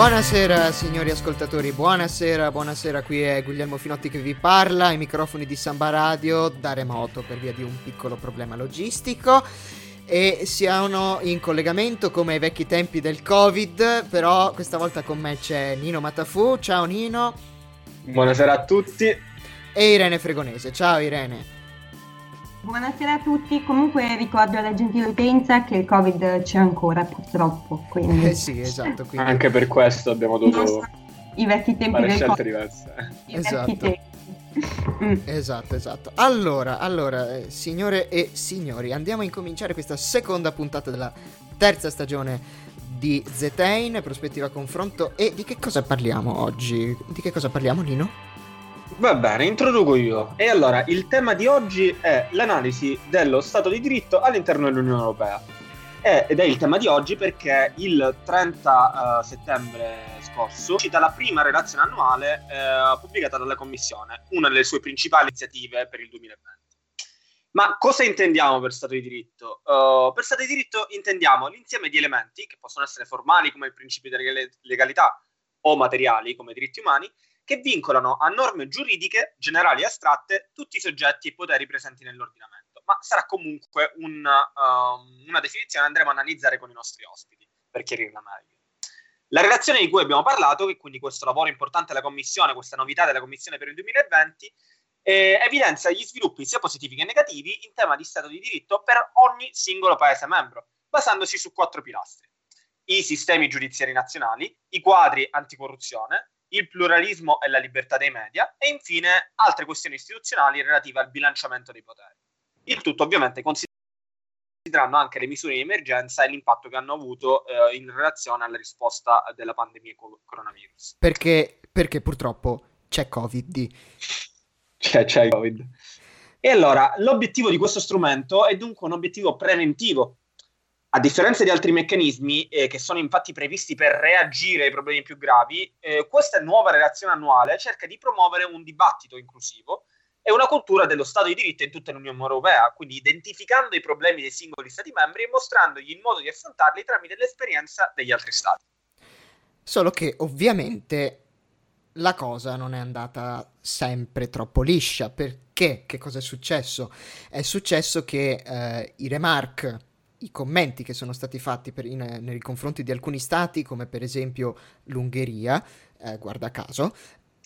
Buonasera signori ascoltatori, buonasera, buonasera, qui è Guglielmo Finotti che vi parla, ai microfoni di Samba Radio da remoto per via di un piccolo problema logistico e siamo in collegamento come ai vecchi tempi del Covid, però questa volta con me c'è Nino Matafu, ciao Nino. Buonasera a tutti. E Irene Fregonese, ciao Irene. Buonasera a tutti, comunque ricordo alla gentile utenza che il Covid c'è ancora purtroppo. Quindi... Eh sì, esatto. Quindi... Anche per questo abbiamo dovuto I vecchi tempi fare del scelte COVID. diverse. I Esatto. vecchi tempi. Mm. Esatto, esatto. Allora, allora, eh, signore e signori, andiamo a incominciare questa seconda puntata della terza stagione di Zetain, prospettiva confronto. E di che cosa parliamo oggi? Di che cosa parliamo, Nino? Va bene, introduco io. E allora, il tema di oggi è l'analisi dello Stato di diritto all'interno dell'Unione Europea. Ed è il tema di oggi perché il 30 eh, settembre scorso è uscita la prima relazione annuale eh, pubblicata dalla Commissione, una delle sue principali iniziative per il 2020. Ma cosa intendiamo per Stato di diritto? Uh, per Stato di diritto intendiamo l'insieme di elementi che possono essere formali come il principio di legalità o materiali come diritti umani che vincolano a norme giuridiche generali e astratte tutti i soggetti e poteri presenti nell'ordinamento. Ma sarà comunque un, um, una definizione che andremo a analizzare con i nostri ospiti per chiarirla meglio. La relazione di cui abbiamo parlato, che quindi questo lavoro importante della Commissione, questa novità della Commissione per il 2020, eh, evidenzia gli sviluppi sia positivi che negativi in tema di Stato di diritto per ogni singolo Paese membro, basandosi su quattro pilastri. I sistemi giudiziari nazionali, i quadri anticorruzione, il pluralismo e la libertà dei media e infine altre questioni istituzionali relative al bilanciamento dei poteri. Il tutto ovviamente considerando anche le misure di emergenza e l'impatto che hanno avuto eh, in relazione alla risposta della pandemia co- coronavirus. Perché, perché purtroppo c'è Covid. C'è, c'è Covid. E allora, l'obiettivo di questo strumento è dunque un obiettivo preventivo. A differenza di altri meccanismi eh, che sono infatti previsti per reagire ai problemi più gravi, eh, questa nuova relazione annuale cerca di promuovere un dibattito inclusivo e una cultura dello Stato di diritto in tutta l'Unione Europea, quindi identificando i problemi dei singoli Stati membri e mostrandogli il modo di affrontarli tramite l'esperienza degli altri Stati. Solo che ovviamente la cosa non è andata sempre troppo liscia. Perché? Che cosa è successo? È successo che eh, i remark, i commenti che sono stati fatti per, in, nei confronti di alcuni stati, come per esempio l'Ungheria, eh, guarda caso,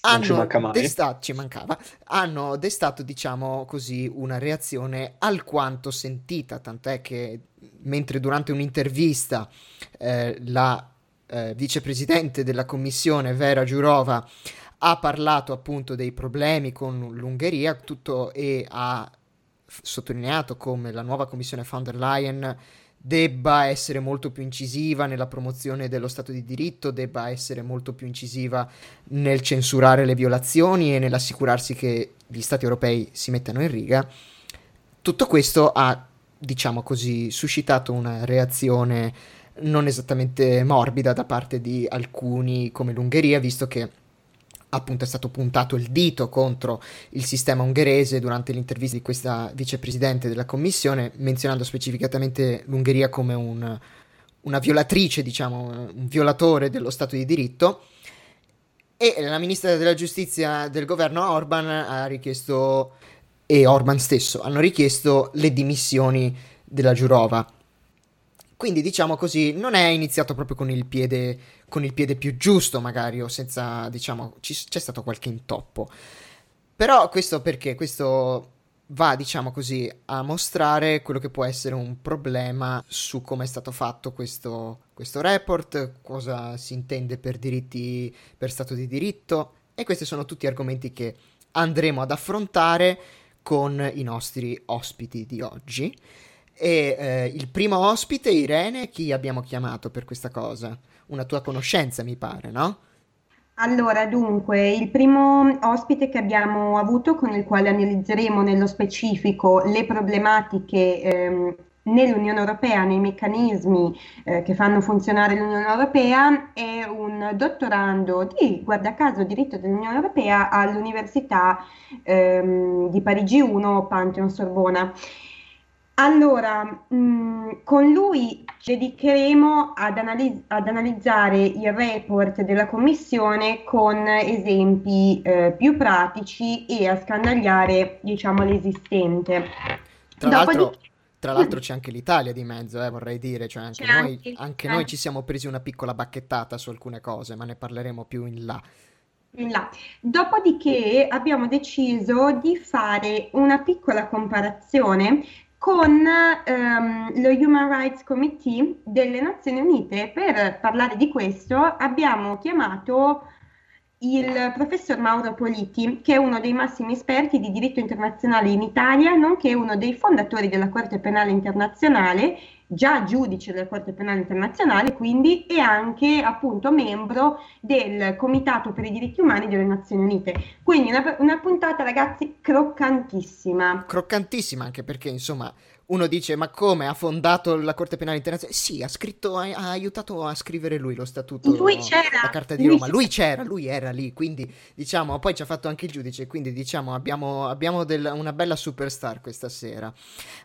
ci hanno mai. destato, ci mancava, hanno destato, diciamo così, una reazione alquanto sentita, tant'è che mentre durante un'intervista eh, la eh, vicepresidente della commissione Vera Giurova ha parlato appunto dei problemi con l'Ungheria tutto, e ha sottolineato come la nuova commissione von der Leyen debba essere molto più incisiva nella promozione dello Stato di diritto, debba essere molto più incisiva nel censurare le violazioni e nell'assicurarsi che gli Stati europei si mettano in riga. Tutto questo ha, diciamo così, suscitato una reazione non esattamente morbida da parte di alcuni come l'Ungheria, visto che appunto è stato puntato il dito contro il sistema ungherese durante l'intervista di questa vicepresidente della commissione, menzionando specificatamente l'Ungheria come un, una violatrice, diciamo, un violatore dello Stato di diritto. E la ministra della giustizia del governo Orban ha richiesto, e Orban stesso, hanno richiesto le dimissioni della Giurova. Quindi diciamo così, non è iniziato proprio con il piede, con il piede più giusto, magari, o senza, diciamo, ci- c'è stato qualche intoppo. Però questo perché? Questo va, diciamo così, a mostrare quello che può essere un problema su come è stato fatto questo, questo report, cosa si intende per diritti, per Stato di diritto, e questi sono tutti argomenti che andremo ad affrontare con i nostri ospiti di oggi. E eh, il primo ospite, Irene, chi abbiamo chiamato per questa cosa? Una tua conoscenza, mi pare, no? Allora, dunque, il primo ospite che abbiamo avuto, con il quale analizzeremo nello specifico le problematiche ehm, nell'Unione Europea, nei meccanismi eh, che fanno funzionare l'Unione Europea, è un dottorando di, guarda caso, diritto dell'Unione Europea all'Università ehm, di Parigi 1, Pantheon Sorbona. Allora, mh, mm, con lui ci dedicheremo ad, analiz- ad, analizzare il report della Commissione con esempi eh, più pratici e a scandagliare, diciamo, l'esistente. Tra Dopodiché... l'altro, tra l'altro c'è anche l'Italia di mezzo, eh, vorrei dire, cioè anche, noi, anche, anche noi ci siamo presi una piccola bacchettata su alcune cose, ma ne parleremo più in là. In là. Dopodiché abbiamo deciso di fare una piccola comparazione con ehm, lo Human Rights Committee delle Nazioni Unite. Per parlare di questo abbiamo chiamato il professor Mauro Politi, che è uno dei massimi esperti di diritto internazionale in Italia, nonché uno dei fondatori della Corte Penale Internazionale, già giudice della Corte Penale Internazionale, quindi, e anche appunto membro del Comitato per i diritti umani delle Nazioni Unite. Quindi una, una puntata, ragazzi, croccantissima. Croccantissima anche perché, insomma, uno dice ma come ha fondato la Corte Penale Internazionale? Sì, ha, scritto, ha, ha aiutato a scrivere lui lo statuto, lui c'era. la Carta di Roma, lui c'era, lui era lì, quindi diciamo, poi ci ha fatto anche il giudice, quindi diciamo abbiamo, abbiamo del, una bella superstar questa sera.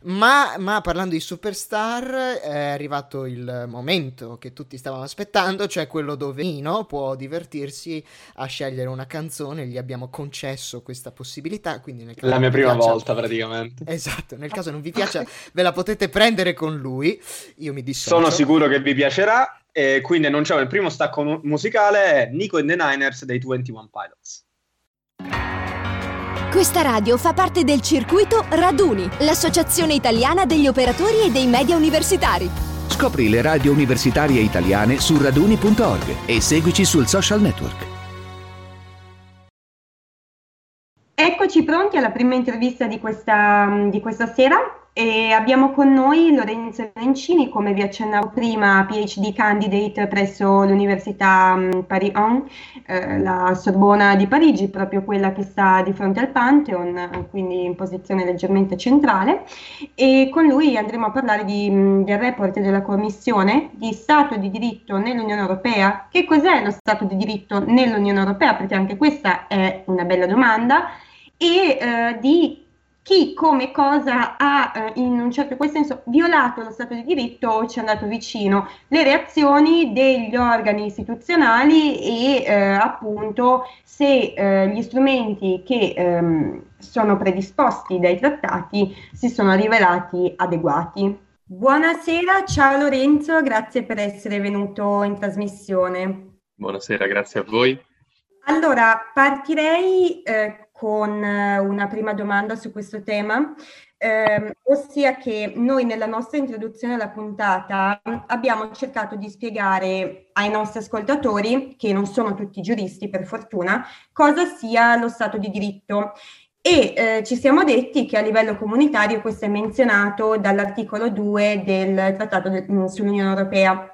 Ma, ma, parlando di superstar è arrivato il momento che tutti stavamo aspettando, cioè quello dove Nino può divertirsi a scegliere una canzone, gli abbiamo concesso questa possibilità, quindi nel caso La mia prima piaccia... volta praticamente. Esatto, nel caso non vi piaccia ve la potete prendere con lui. Io mi dissocio. Sono sicuro che vi piacerà. E quindi annunciamo il primo stacco mu- musicale, Nico and the Niners dei 21 Pilots. Questa radio fa parte del circuito Raduni, l'associazione italiana degli operatori e dei media universitari. Scopri le radio universitarie italiane su raduni.org e seguici sul social network. Eccoci pronti alla prima intervista di questa, di questa sera. E abbiamo con noi Lorenzo Lencini, come vi accennavo prima, PhD candidate presso l'Università mm, Paris 1, eh, la Sorbona di Parigi, proprio quella che sta di fronte al Pantheon, quindi in posizione leggermente centrale. E con lui andremo a parlare di, mm, del report della Commissione di Stato di diritto nell'Unione Europea. Che cos'è lo Stato di diritto nell'Unione Europea? Perché anche questa è una bella domanda. E eh, di chi come cosa ha eh, in un certo qual senso violato lo Stato di diritto o ci è andato vicino, le reazioni degli organi istituzionali e eh, appunto se eh, gli strumenti che ehm, sono predisposti dai trattati si sono rivelati adeguati. Buonasera, ciao Lorenzo, grazie per essere venuto in trasmissione. Buonasera, grazie a voi. Allora, partirei eh, con eh, una prima domanda su questo tema, eh, ossia che noi nella nostra introduzione alla puntata abbiamo cercato di spiegare ai nostri ascoltatori, che non sono tutti giuristi per fortuna, cosa sia lo Stato di diritto. E eh, ci siamo detti che a livello comunitario questo è menzionato dall'articolo 2 del Trattato de- mm, sull'Unione Europea,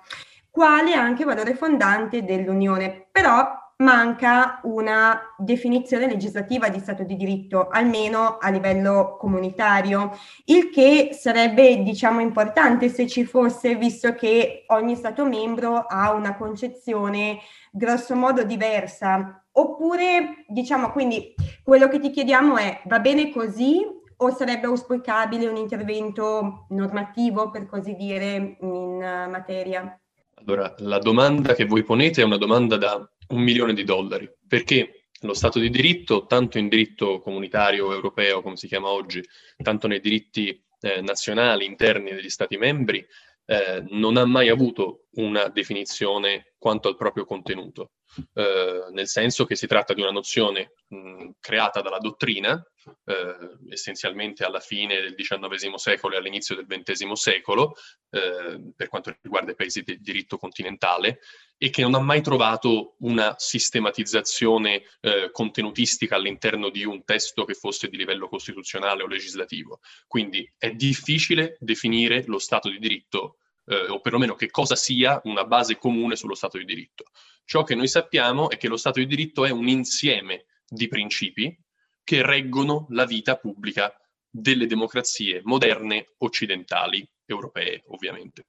quale anche valore fondante dell'Unione. Però manca una definizione legislativa di Stato di diritto, almeno a livello comunitario, il che sarebbe, diciamo, importante se ci fosse, visto che ogni Stato membro ha una concezione grossomodo diversa. Oppure, diciamo, quindi quello che ti chiediamo è, va bene così o sarebbe auspicabile un intervento normativo, per così dire, in materia? Allora, la domanda che voi ponete è una domanda da un milione di dollari, perché lo Stato di diritto, tanto in diritto comunitario europeo, come si chiama oggi, tanto nei diritti eh, nazionali interni degli Stati membri, eh, non ha mai avuto una definizione quanto al proprio contenuto, eh, nel senso che si tratta di una nozione mh, creata dalla dottrina, eh, essenzialmente alla fine del XIX secolo e all'inizio del XX secolo, eh, per quanto riguarda i paesi del diritto continentale, e che non ha mai trovato una sistematizzazione eh, contenutistica all'interno di un testo che fosse di livello costituzionale o legislativo. Quindi è difficile definire lo Stato di diritto, eh, o perlomeno che cosa sia una base comune sullo Stato di diritto. Ciò che noi sappiamo è che lo Stato di diritto è un insieme di principi che reggono la vita pubblica delle democrazie moderne occidentali, europee ovviamente.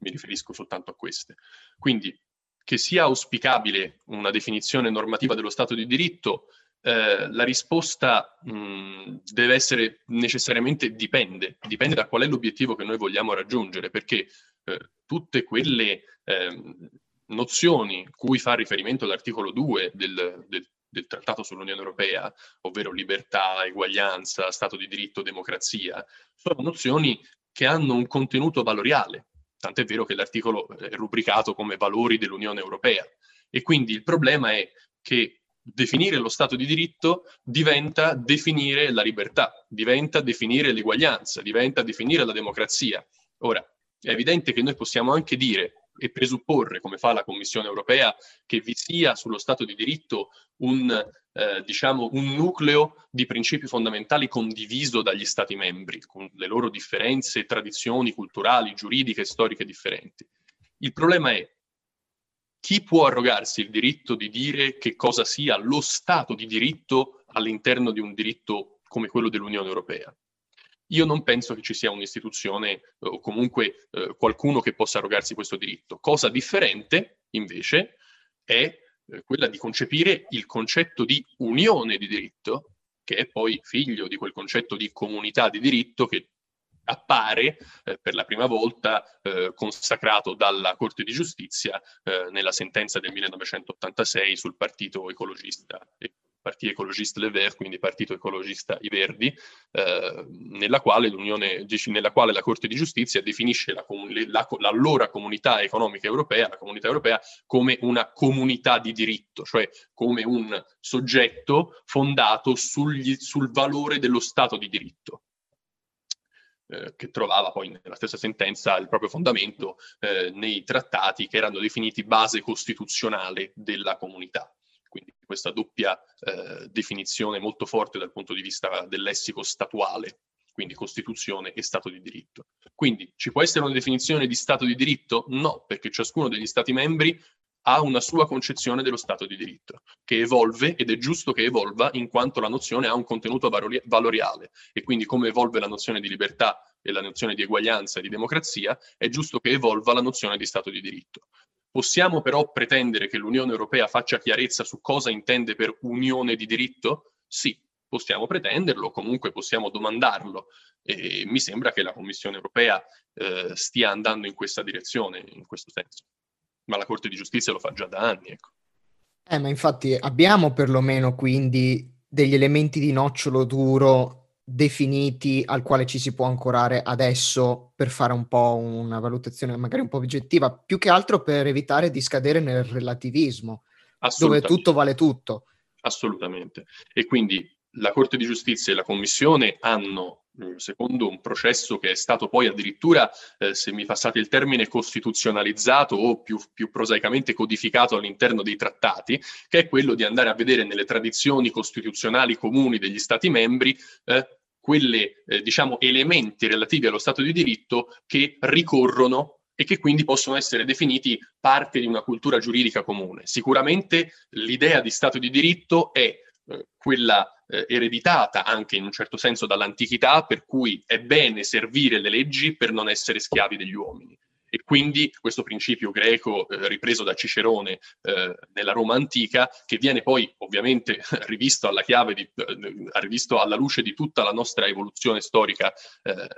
Mi riferisco soltanto a queste. Quindi che sia auspicabile una definizione normativa dello Stato di diritto eh, la risposta mh, deve essere necessariamente dipende, dipende da qual è l'obiettivo che noi vogliamo raggiungere, perché tutte quelle eh, nozioni cui fa riferimento l'articolo 2 del, del, del Trattato sull'Unione Europea, ovvero libertà, eguaglianza, Stato di diritto, democrazia, sono nozioni che hanno un contenuto valoriale, tant'è vero che l'articolo è rubricato come valori dell'Unione Europea. E quindi il problema è che definire lo Stato di diritto diventa definire la libertà, diventa definire l'eguaglianza, diventa definire la democrazia. Ora, è evidente che noi possiamo anche dire e presupporre, come fa la Commissione europea, che vi sia sullo Stato di diritto un, eh, diciamo, un nucleo di principi fondamentali condiviso dagli Stati membri, con le loro differenze, tradizioni culturali, giuridiche storiche differenti. Il problema è chi può arrogarsi il diritto di dire che cosa sia lo Stato di diritto all'interno di un diritto come quello dell'Unione Europea? Io non penso che ci sia un'istituzione eh, o comunque eh, qualcuno che possa arrogarsi questo diritto. Cosa differente, invece, è eh, quella di concepire il concetto di unione di diritto, che è poi figlio di quel concetto di comunità di diritto che appare eh, per la prima volta eh, consacrato dalla Corte di Giustizia eh, nella sentenza del 1986 sul partito ecologista Partito Ecologiste Le Verts, quindi Partito Ecologista I Verdi, eh, nella, quale nella, quale la Corte di Giustizia definisce la, la, l'allora comunità economica europea, la comunità europea, come una comunità di diritto, cioè come un soggetto fondato sugli, sul valore dello Stato di diritto eh, che trovava poi nella stessa sentenza il proprio fondamento eh, nei trattati che erano definiti base costituzionale della comunità quindi questa doppia eh, definizione molto forte dal punto di vista del lessico statuale, quindi Costituzione e Stato di diritto. Quindi ci può essere una definizione di Stato di diritto? No, perché ciascuno degli Stati membri ha una sua concezione dello Stato di diritto, che evolve ed è giusto che evolva in quanto la nozione ha un contenuto valoriale e quindi come evolve la nozione di libertà e la nozione di eguaglianza e di democrazia, è giusto che evolva la nozione di Stato di diritto. Possiamo però pretendere che l'Unione Europea faccia chiarezza su cosa intende per unione di diritto? Sì, possiamo pretenderlo, comunque possiamo domandarlo e mi sembra che la Commissione Europea eh, stia andando in questa direzione, in questo senso. Ma la Corte di Giustizia lo fa già da anni, ecco. Eh, ma infatti abbiamo perlomeno quindi degli elementi di nocciolo duro definiti al quale ci si può ancorare adesso per fare un po' una valutazione magari un po' oggettiva, più che altro per evitare di scadere nel relativismo, dove tutto vale tutto. Assolutamente. E quindi la Corte di Giustizia e la Commissione hanno, mm, secondo un processo che è stato poi addirittura, eh, se mi passate il termine, costituzionalizzato o più, più, prosaicamente codificato all'interno dei trattati, che è quello di andare a vedere nelle tradizioni costituzionali comuni degli Stati membri eh, quelle, eh, diciamo, elementi relativi allo Stato di diritto che ricorrono e che quindi possono essere definiti parte di una cultura giuridica comune. Sicuramente l'idea di Stato di diritto è eh, quella eh, ereditata anche in un certo senso dall'antichità, per cui è bene servire le leggi per non essere schiavi degli uomini. E quindi questo principio greco eh, ripreso da Cicerone eh, nella Roma antica, che viene poi ovviamente rivisto alla chiave, di, eh, rivisto alla luce di tutta la nostra evoluzione storica eh,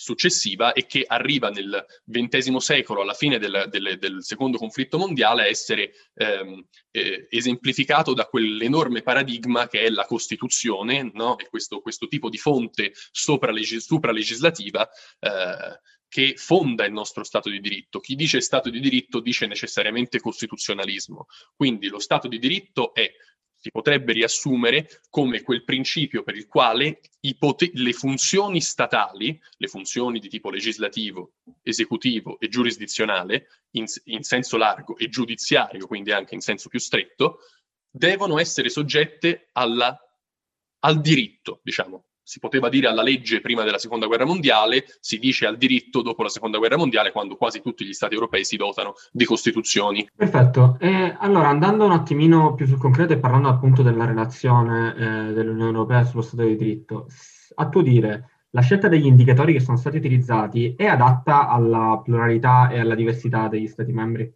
successiva e che arriva nel XX secolo, alla fine del, del, del secondo conflitto mondiale, a essere ehm, eh, esemplificato da quell'enorme paradigma che è la Costituzione, no? e questo, questo, tipo di fonte sopra-legislativa eh, che fonda il nostro Stato di diritto. Chi dice Stato di diritto dice necessariamente costituzionalismo. Quindi lo Stato di diritto è, si potrebbe riassumere come quel principio per il quale pot- le funzioni statali, le funzioni di tipo legislativo, esecutivo e giurisdizionale, in, in senso largo, e giudiziario, quindi anche in senso più stretto, devono essere soggette alla, al diritto, diciamo, si poteva dire alla legge prima della seconda guerra mondiale, si dice al diritto dopo la seconda guerra mondiale, quando quasi tutti gli stati europei si dotano di costituzioni. Perfetto. Eh, allora, andando un attimino più sul concreto e parlando appunto della relazione eh, dell'Unione Europea sullo Stato di diritto, a tuo dire, la scelta degli indicatori che sono stati utilizzati è adatta alla pluralità e alla diversità degli Stati membri?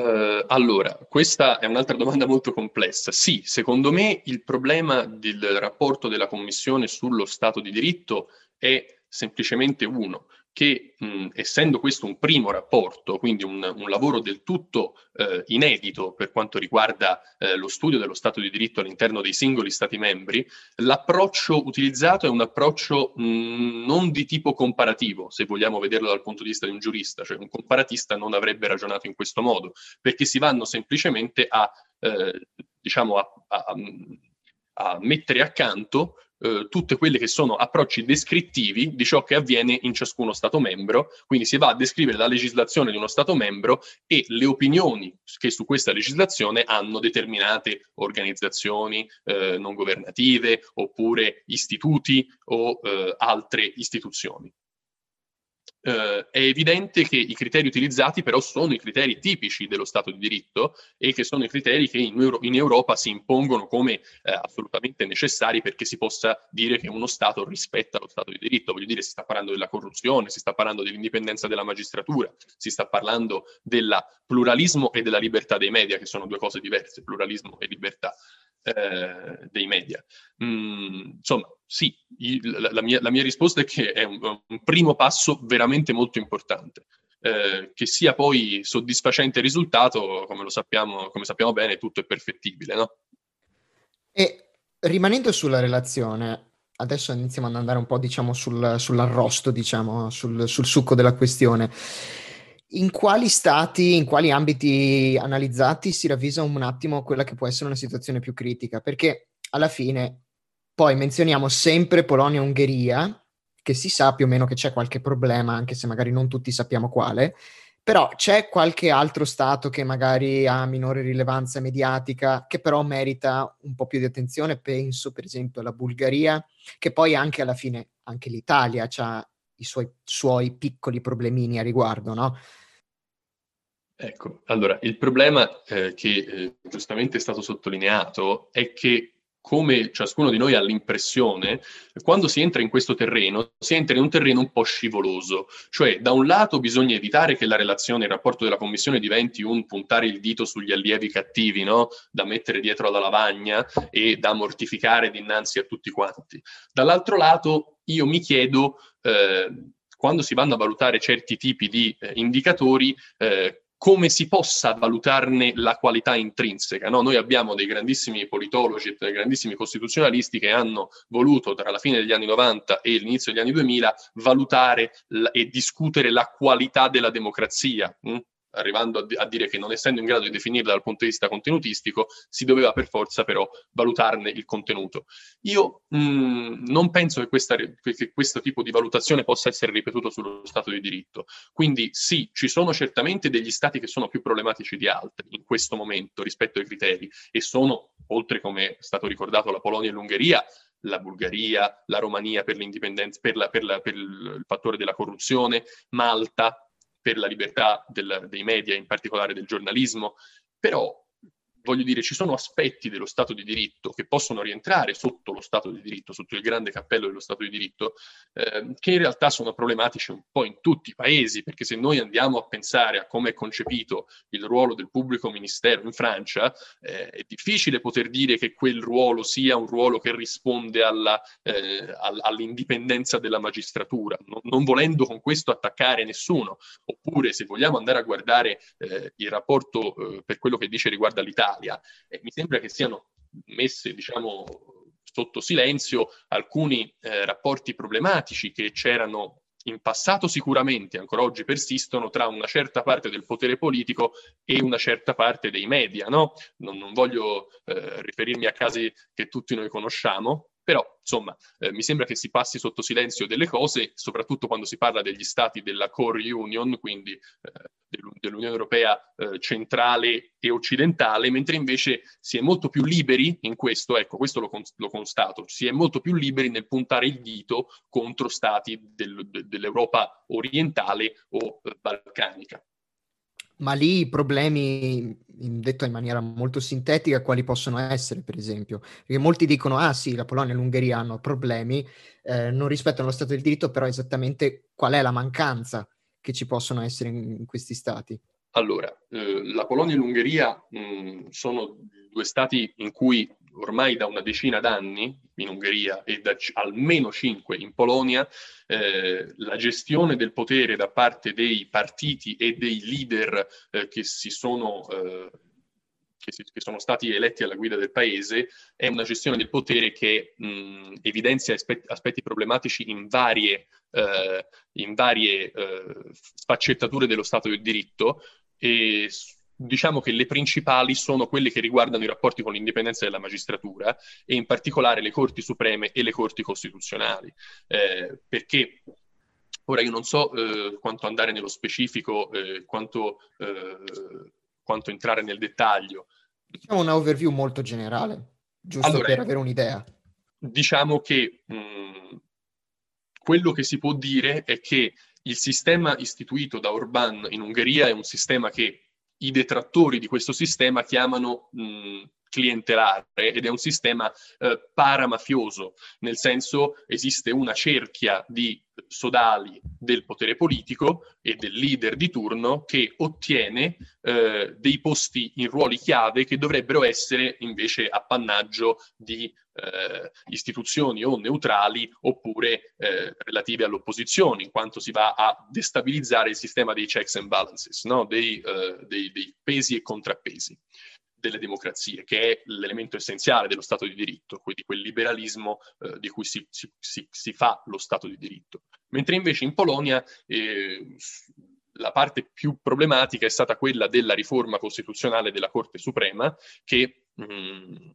Uh, allora, questa è un'altra domanda molto complessa. Sì, secondo me il problema del rapporto della Commissione sullo Stato di diritto è semplicemente uno, che mh, essendo questo un primo rapporto, quindi un, un lavoro del tutto eh, inedito per quanto riguarda eh, lo studio dello Stato di diritto all'interno dei singoli Stati membri, l'approccio utilizzato è un approccio mh, non di tipo comparativo, se vogliamo vederlo dal punto di vista di un giurista, cioè un comparatista non avrebbe ragionato in questo modo, perché si vanno semplicemente a, eh, diciamo, a, a, a mettere accanto eh, tutte quelle che sono approcci descrittivi di ciò che avviene in ciascuno Stato membro, quindi si va a descrivere la legislazione di uno Stato membro e le opinioni che su questa legislazione hanno determinate organizzazioni eh, non governative oppure istituti o eh, altre istituzioni eh, è evidente che i criteri utilizzati però sono i criteri tipici dello Stato di diritto e che sono i criteri che in, Euro- in Europa si impongono come eh, assolutamente necessari perché si possa dire che uno Stato rispetta lo Stato di diritto. Voglio dire, si sta parlando della corruzione, si sta parlando dell'indipendenza della magistratura, si sta parlando del pluralismo e della libertà dei media, che sono due cose diverse, pluralismo e libertà eh, dei media. Mm, insomma, sì, la, mia, la, mia, risposta è che è un, un primo passo veramente molto importante. Eh, che sia poi soddisfacente il risultato, come lo sappiamo, come sappiamo bene, tutto è perfettibile, no? E rimanendo sulla relazione, adesso iniziamo ad andare un po', diciamo, sul, sull'arrosto, diciamo, sul, sul succo della questione in quali stati, in quali ambiti analizzati si ravvisa un attimo quella che può essere una situazione più critica? Perché alla fine poi menzioniamo sempre Polonia e Ungheria, che si sa più o meno che c'è qualche problema, anche se magari non tutti sappiamo quale, però c'è qualche altro stato che magari ha minore rilevanza mediatica, che però merita un po' più di attenzione, penso per esempio alla Bulgaria, che poi anche alla fine, anche l'Italia ha i suoi, suoi piccoli problemini a riguardo, no? Ecco, allora, il problema eh, che eh, giustamente è stato sottolineato è che come ciascuno di noi ha l'impressione, quando si entra in questo terreno, si entra in un terreno un po' scivoloso, cioè da un lato bisogna evitare che la relazione, il rapporto della Commissione diventi un puntare il dito sugli allievi cattivi, no? da mettere dietro alla lavagna e da mortificare dinanzi a tutti quanti. Dall'altro lato io mi chiedo, eh, quando si vanno a valutare certi tipi di eh, indicatori, eh, come si possa valutarne la qualità intrinseca. No? Noi abbiamo dei grandissimi politologi, dei grandissimi costituzionalisti che hanno voluto tra la fine degli anni 90 e l'inizio degli anni 2000 valutare e discutere la qualità della democrazia. Hm? Arrivando a, a, dire che non essendo in grado di definirla dal punto di vista contenutistico, si doveva per forza però valutarne il contenuto. Io mh, mm, non penso che, questa, che, questo tipo di valutazione possa essere ripetuto sullo Stato di diritto. Quindi sì, ci sono certamente degli Stati che sono più problematici di altri in questo momento rispetto ai criteri e sono, oltre come è stato ricordato, la Polonia e l'Ungheria, la Bulgaria, la Romania per per, la, per, la, per il fattore della corruzione, Malta per la libertà del, dei media, in particolare del giornalismo, però voglio dire, ci sono aspetti dello Stato di diritto che possono rientrare sotto lo Stato di diritto, sotto il grande cappello dello Stato di diritto, eh, che in realtà sono problematici un po' in tutti i paesi, perché se noi andiamo a pensare a come è concepito il ruolo del pubblico ministero in Francia, eh, è difficile poter dire che quel ruolo sia un ruolo che risponde alla, eh, all'indipendenza della magistratura, non, non, volendo con questo attaccare nessuno. Oppure se vogliamo andare a guardare eh, il rapporto eh, per quello che dice riguarda l'Italia, Italia. Eh, mi sembra che siano messe, diciamo, sotto silenzio alcuni eh, rapporti problematici che c'erano in passato sicuramente, ancora oggi persistono, tra una certa parte del potere politico e una certa parte dei media. No? Non, non voglio eh, riferirmi a casi che tutti noi conosciamo, però, insomma, eh, mi sembra che si passi sotto silenzio delle cose, soprattutto quando si parla degli stati della core union, quindi eh, dell'Unione Europea eh, centrale e occidentale, mentre invece si è molto più liberi in questo, ecco, questo lo, cons- lo constato, si è molto più liberi nel puntare il dito contro stati del, de- dell'Europa orientale o eh, balcanica. Ma lì i problemi, detto in maniera molto sintetica, quali possono essere, per esempio? Perché molti dicono, ah sì, la Polonia e l'Ungheria hanno problemi, eh, non rispettano lo Stato del diritto, però esattamente qual è la mancanza che ci possono essere in, in questi stati? Allora, eh, la Polonia e l'Ungheria mh, sono due stati in cui ormai da una decina d'anni in Ungheria e da c- almeno cinque in Polonia, eh, la gestione del potere da parte dei partiti e dei leader eh, che si sono eh, che, si, che, sono stati eletti alla guida del paese è una gestione del potere che mh, evidenzia aspetti, aspetti, problematici in varie, eh, in varie eh, sfaccettature dello Stato del diritto e diciamo che le principali sono quelle che riguardano i rapporti con l'indipendenza della magistratura e in particolare le corti supreme e le corti costituzionali. Eh, perché ora io non so eh, quanto andare nello specifico, eh, quanto, eh, quanto, entrare nel dettaglio. Diciamo una overview molto generale, giusto allora, per avere un'idea. Diciamo che mh, mm, quello che si può dire è che il sistema istituito da Orban in Ungheria è un sistema che i detrattori di questo sistema chiamano mh, clientelare ed è un sistema eh, paramafioso, nel senso esiste una cerchia di sodali del potere politico e del leader di turno che ottiene eh, dei posti in ruoli chiave che dovrebbero essere invece appannaggio di eh, istituzioni o neutrali oppure eh, relative all'opposizione, in quanto si va a destabilizzare il sistema dei checks and balances, no? dei, eh, dei, dei pesi e contrappesi delle democrazie, che è l'elemento essenziale dello Stato di diritto, quindi quel liberalismo eh, di cui si, si, si, si, fa lo Stato di diritto. Mentre invece in Polonia eh, la parte più problematica è stata quella della riforma costituzionale della Corte Suprema, che mh, mm,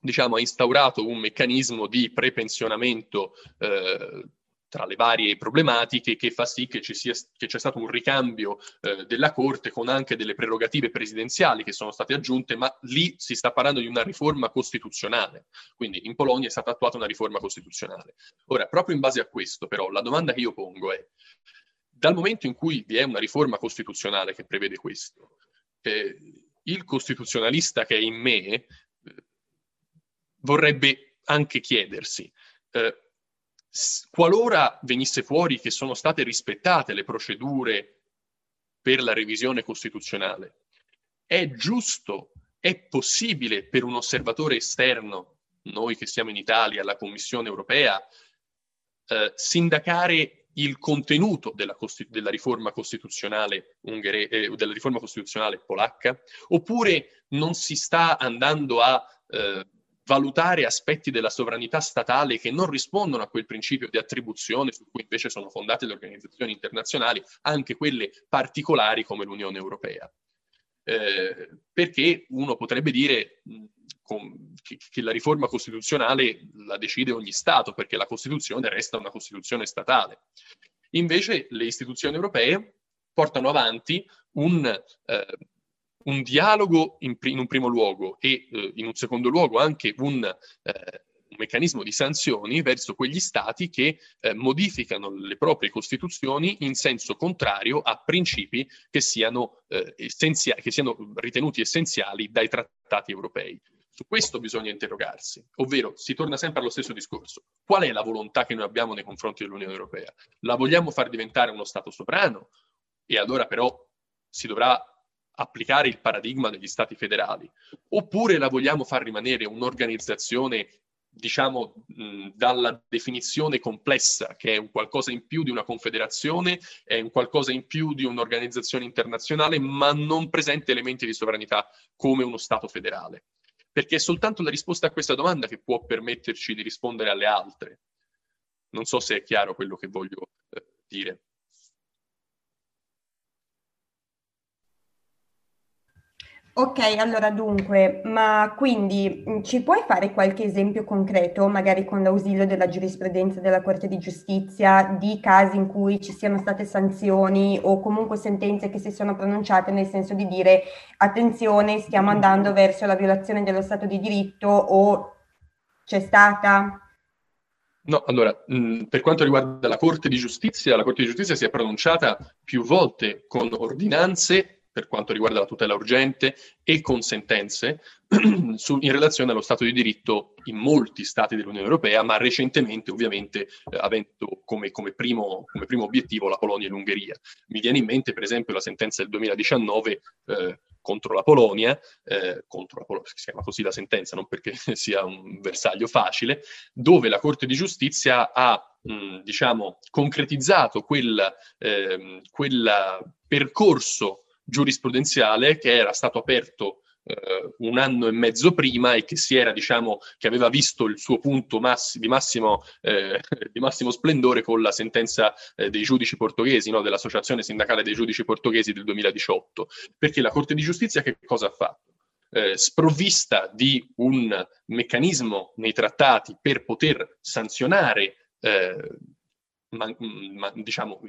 diciamo, ha instaurato un meccanismo di prepensionamento eh, tra le varie problematiche che fa sì che, ci sia, che c'è stato un ricambio eh, della Corte con anche delle prerogative presidenziali che sono state aggiunte, ma lì si sta parlando di una riforma costituzionale. Quindi in Polonia è stata attuata una riforma costituzionale. Ora, proprio in base a questo, però, la domanda che io pongo è, dal momento in cui vi è una riforma costituzionale che prevede questo, eh, il costituzionalista che è in me vorrebbe anche chiedersi, eh, qualora venisse fuori che sono state rispettate le procedure per la revisione costituzionale, è giusto, è possibile per un osservatore esterno, noi che siamo in Italia, la Commissione europea, eh, sindacare il contenuto della, costi- della riforma costituzionale unghere- eh, della riforma costituzionale polacca, oppure non si sta andando a eh, valutare aspetti della sovranità statale che non rispondono a quel principio di attribuzione su cui invece sono fondate le organizzazioni internazionali, anche quelle particolari come l'Unione Europea. Eh, perché uno potrebbe dire con, che, che, la riforma costituzionale la decide ogni Stato, perché la Costituzione resta una Costituzione statale. Invece le istituzioni europee portano avanti un, eh, un dialogo in, in, un primo luogo e eh, in un secondo luogo anche un, eh, un, meccanismo di sanzioni verso quegli stati che eh, modificano le proprie costituzioni in senso contrario a principi che siano, eh, essenzia- che siano ritenuti essenziali dai trattati europei. Su questo bisogna interrogarsi, ovvero si torna sempre allo stesso discorso. Qual è la volontà che noi abbiamo nei confronti dell'Unione Europea? La vogliamo far diventare uno Stato sovrano? E allora però si dovrà applicare il paradigma degli stati federali, oppure la vogliamo far rimanere un'organizzazione, diciamo, mh, dalla definizione complessa, che è un qualcosa in più di una confederazione, è un qualcosa in più di un'organizzazione internazionale, ma non presente elementi di sovranità come uno Stato federale. Perché è soltanto la risposta a questa domanda che può permetterci di rispondere alle altre. Non so se è chiaro quello che voglio eh, dire. Ok, allora dunque, ma quindi mm, ci puoi fare qualche esempio concreto, magari con l'ausilio della giurisprudenza della Corte di Giustizia, di casi in cui ci siano state sanzioni o comunque sentenze che si sono pronunciate nel senso di dire attenzione, stiamo andando verso la violazione dello Stato di diritto o c'è stata? No, allora, mm, per quanto riguarda la Corte di Giustizia, la Corte di Giustizia si è pronunciata più volte con ordinanze per quanto riguarda la tutela urgente e con sentenze su, in relazione allo Stato di diritto in molti Stati dell'Unione Europea, ma recentemente ovviamente eh, avendo come, come, primo, come, primo, obiettivo la Polonia e l'Ungheria. Mi viene in mente per esempio la sentenza del 2019 eh, contro la Polonia, eh, contro la Polonia, si chiama così la sentenza, non perché sia un bersaglio facile, dove la Corte di Giustizia ha diciamo, concretizzato quel, eh, quel percorso giurisprudenziale che era stato aperto eh, un anno e mezzo prima e che si era, diciamo, che aveva visto il suo punto massi- di, massimo, eh, di, massimo, splendore con la sentenza eh, dei giudici portoghesi, no? dell'Associazione Sindacale dei Giudici Portoghesi del 2018. Perché la Corte di Giustizia che cosa ha fatto? Eh, sprovvista di un meccanismo nei trattati per poter sanzionare eh, man, man, diciamo,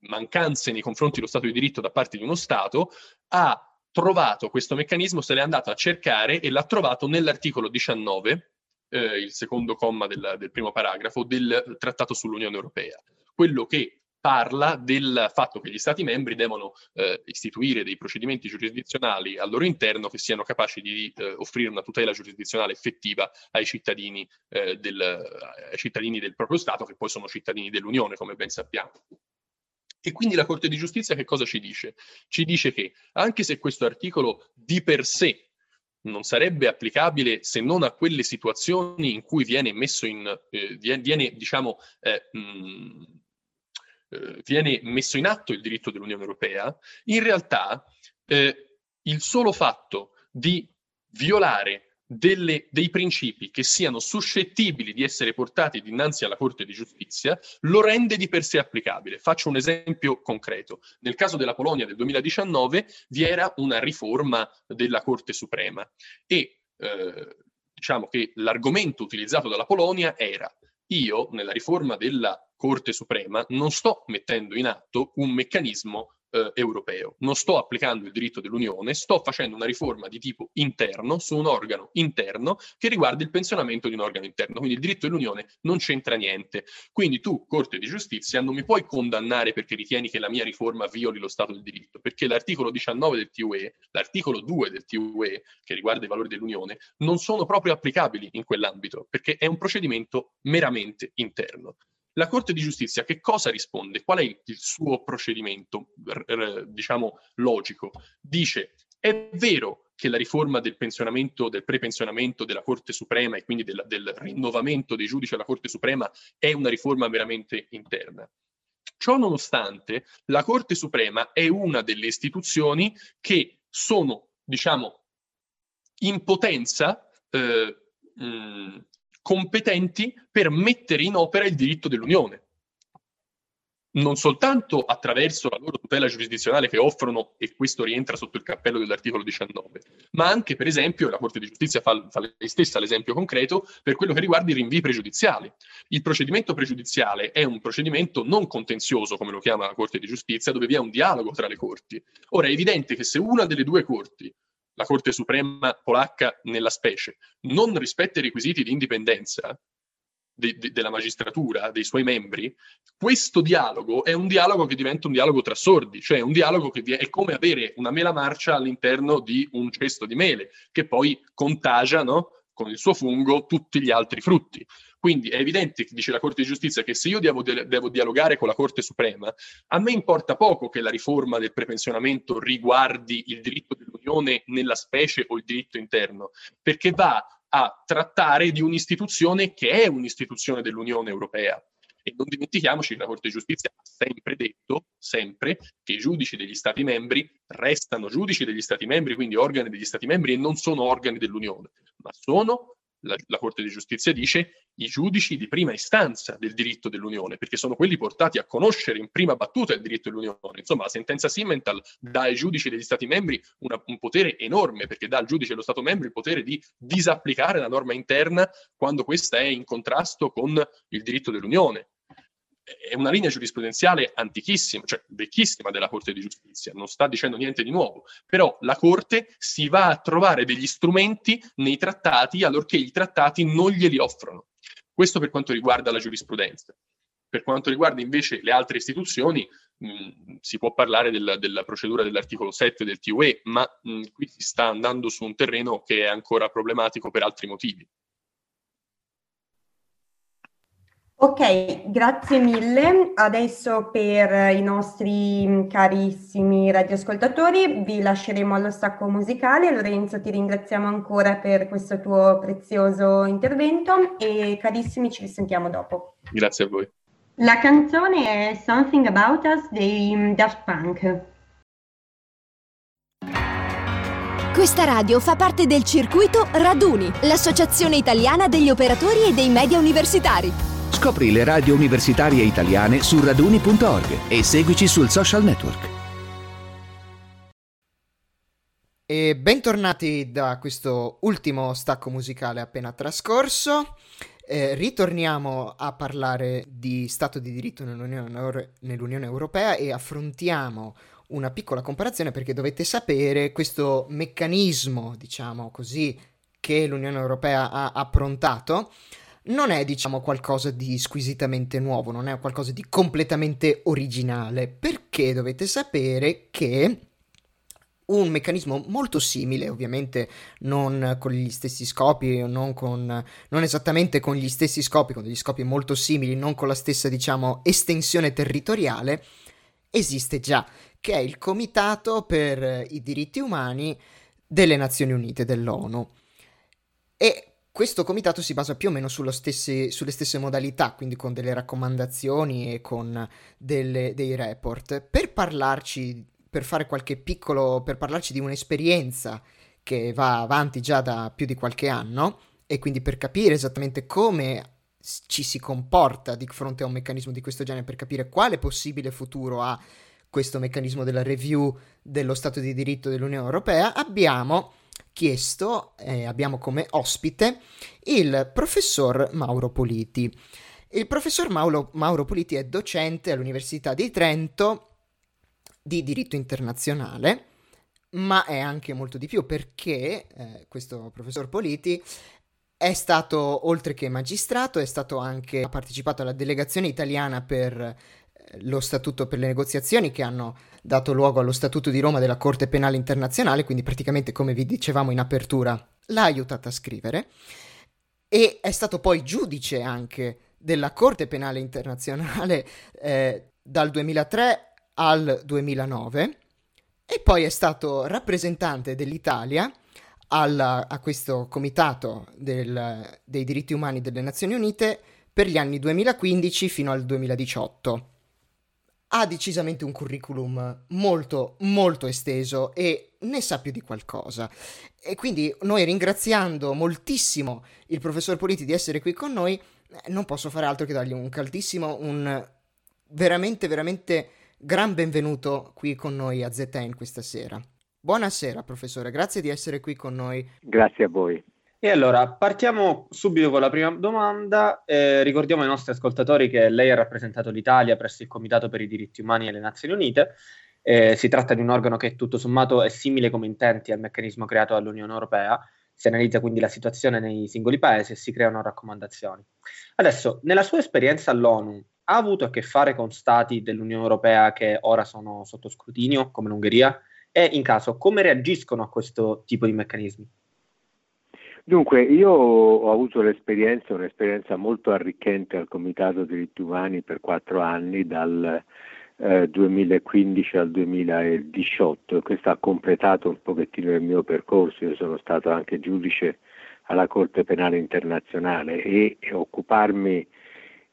mancanze nei confronti dello Stato di diritto da parte di uno Stato, ha trovato questo meccanismo, se l'è andato a cercare e l'ha trovato nell'articolo 19, eh, il secondo comma del, del primo paragrafo, del Trattato sull'Unione Europea. Quello che parla del fatto che gli Stati membri devono eh, istituire dei procedimenti giurisdizionali al loro interno che siano capaci di eh, offrire una tutela giurisdizionale effettiva ai cittadini, eh, del, ai cittadini del proprio Stato, che poi sono cittadini dell'Unione, come ben sappiamo. E quindi la Corte di Giustizia che cosa ci dice? Ci dice che anche se questo articolo di per sé non sarebbe applicabile se non a quelle situazioni in cui viene messo in, eh, viene, diciamo, eh, mh, eh, viene messo in atto il diritto dell'Unione Europea, in realtà eh, il solo fatto di violare delle, dei principi che siano suscettibili di essere portati dinanzi alla Corte di Giustizia lo rende di per sé applicabile. Faccio un esempio concreto. Nel caso della Polonia del 2019 vi era una riforma della Corte Suprema e eh, diciamo che l'argomento utilizzato dalla Polonia era io nella riforma della Corte Suprema non sto mettendo in atto un meccanismo eh, europeo, non sto applicando il diritto dell'Unione, sto facendo una riforma di tipo interno su un organo interno che riguarda il pensionamento di un organo interno, quindi il diritto dell'Unione non c'entra niente. Quindi tu, Corte di Giustizia, non mi puoi condannare perché ritieni che la mia riforma violi lo Stato del diritto, perché l'articolo 19 del TUE, l'articolo 2 del TUE, che riguarda i valori dell'Unione, non sono proprio applicabili in quell'ambito, perché è un procedimento meramente interno. La Corte di Giustizia che cosa risponde? Qual è il suo procedimento, diciamo, logico? Dice, è vero che la riforma del pensionamento, del prepensionamento della Corte Suprema e quindi del, del rinnovamento dei giudici alla Corte Suprema è una riforma meramente interna. Ciò nonostante, la Corte Suprema è una delle istituzioni che sono, diciamo, in potenza eh, mh, competenti per mettere in opera il diritto dell'Unione. Non soltanto attraverso la loro tutela giurisdizionale che offrono, e questo rientra sotto il cappello dell'articolo 19, ma anche, per esempio, la Corte di Giustizia fa, fa lei stessa l'esempio concreto per quello che riguarda i rinvii pregiudiziali. Il procedimento pregiudiziale è un procedimento non contenzioso, come lo chiama la Corte di Giustizia, dove vi è un dialogo tra le corti. Ora è evidente che se una delle due corti la Corte Suprema polacca nella specie, non rispetta i requisiti di indipendenza de, de, della magistratura, dei suoi membri, questo dialogo è un dialogo che diventa un dialogo tra sordi, cioè un dialogo che è come avere una mela marcia all'interno di un cesto di mele, che poi contagia no? con il suo fungo tutti gli altri frutti. Quindi è evidente, dice la Corte di Giustizia, che se io devo, devo, dialogare con la Corte Suprema, a me importa poco che la riforma del prepensionamento riguardi il diritto dell'Unione nella specie o il diritto interno, perché va a trattare di un'istituzione che è un'istituzione dell'Unione Europea. E non dimentichiamoci che la Corte di Giustizia ha sempre detto, sempre, che i giudici degli Stati membri restano giudici degli Stati membri, quindi organi degli Stati membri e non sono organi dell'Unione, ma sono la, la, Corte di Giustizia dice, i giudici di prima istanza del diritto dell'Unione, perché sono quelli portati a conoscere in prima battuta il diritto dell'Unione. Insomma, la sentenza Simmental dà ai giudici degli Stati membri una, un potere enorme, perché dà al giudice dello Stato membro il potere di disapplicare la norma interna quando questa è in contrasto con il diritto dell'Unione è una linea giurisprudenziale antichissima, cioè vecchissima della Corte di Giustizia, non sta dicendo niente di nuovo, però la Corte si va a trovare degli strumenti nei trattati allorché i trattati non glieli offrono. Questo per quanto riguarda la giurisprudenza. Per quanto riguarda invece le altre istituzioni, mh, si può parlare della, della, procedura dell'articolo 7 del TUE, ma mh, qui si sta andando su un terreno che è ancora problematico per altri motivi. Ok, grazie mille. Adesso per i nostri carissimi radioascoltatori vi lasceremo allo stacco musicale. Lorenzo, ti ringraziamo ancora per questo tuo prezioso intervento e carissimi ci risentiamo dopo. Grazie a voi. La canzone è Something About Us dei Daft Punk. Questa radio fa parte del circuito Raduni, l'associazione italiana degli operatori e dei media universitari. Scopri le radio universitarie italiane su raduni.org e seguici sul social network. E bentornati da questo ultimo stacco musicale appena trascorso. Eh, ritorniamo a parlare di Stato di diritto nell'Unione, nell'Unione Europea e affrontiamo una piccola comparazione perché dovete sapere questo meccanismo, diciamo così, che l'Unione Europea ha approntato non è, diciamo, qualcosa di squisitamente nuovo, non è qualcosa di completamente originale, perché dovete sapere che un meccanismo molto simile, ovviamente non con gli stessi scopi, non, con, non esattamente con gli stessi scopi, con degli scopi molto simili, non con la stessa, diciamo, estensione territoriale, esiste già, che è il Comitato per i diritti umani delle Nazioni Unite, dell'ONU. E questo comitato si basa più o meno stesse, sulle stesse modalità, quindi con delle raccomandazioni e con delle, dei report. Per parlarci, per fare qualche piccolo, per parlarci di un'esperienza che va avanti già da più di qualche anno e quindi per capire esattamente come ci si comporta di fronte a un meccanismo di questo genere, per capire quale possibile futuro ha questo meccanismo della review dello Stato di diritto dell'Unione Europea, abbiamo chiesto, eh, abbiamo come ospite il professor Mauro Politi. Il professor Mauro, Mauro Politi è docente all'Università di Trento di diritto internazionale, ma è anche molto di più perché eh, questo professor Politi è stato, oltre che magistrato, è stato anche, ha partecipato alla delegazione italiana per lo statuto per le negoziazioni che hanno dato luogo allo Statuto di Roma della Corte Penale Internazionale, quindi praticamente come vi dicevamo in apertura l'ha aiutata a scrivere. E è stato poi giudice anche della Corte Penale Internazionale eh, dal 2003 al 2009 e poi è stato rappresentante dell'Italia alla, a questo comitato del, dei diritti umani delle Nazioni Unite per gli anni 2015 fino al 2018 ha decisamente un curriculum molto molto esteso e ne sa più di qualcosa. E quindi noi ringraziando moltissimo il professor Politi di essere qui con noi, non posso fare altro che dargli un caldissimo, un veramente veramente gran benvenuto qui con noi a ZN questa sera. Buonasera professore, grazie di essere qui con noi. Grazie a voi. E allora, partiamo subito con la prima domanda. Eh, ricordiamo ai nostri ascoltatori che lei ha rappresentato l'Italia presso il Comitato per i diritti umani alle Nazioni Unite. Eh, si tratta di un organo che tutto sommato è simile come intenti al meccanismo creato dall'Unione Europea. Si analizza quindi la situazione nei singoli paesi e si creano raccomandazioni. Adesso, nella sua esperienza all'ONU, ha avuto a che fare con stati dell'Unione Europea che ora sono sotto scrutinio, come l'Ungheria? E in caso, come reagiscono a questo tipo di meccanismi? Dunque, io ho avuto l'esperienza, un'esperienza molto arricchente al Comitato diritti umani per quattro anni, dal eh, 2015 al 2018, e questo ha completato un pochettino il mio percorso, io sono stato anche giudice alla Corte Penale Internazionale e, e occuparmi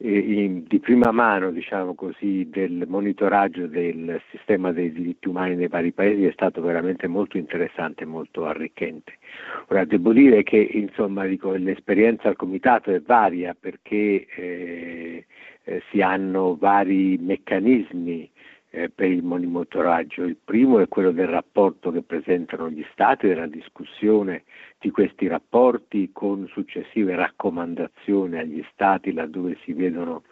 in, di prima mano diciamo così, del monitoraggio del sistema dei diritti umani nei vari paesi è stato veramente molto interessante e molto arricchente. Ora devo dire che insomma, dico, l'esperienza al comitato è varia perché eh, eh, si hanno vari meccanismi eh, per il monitoraggio. Il primo è quello del rapporto che presentano gli Stati, della discussione di questi rapporti con successive raccomandazioni agli Stati laddove si vedono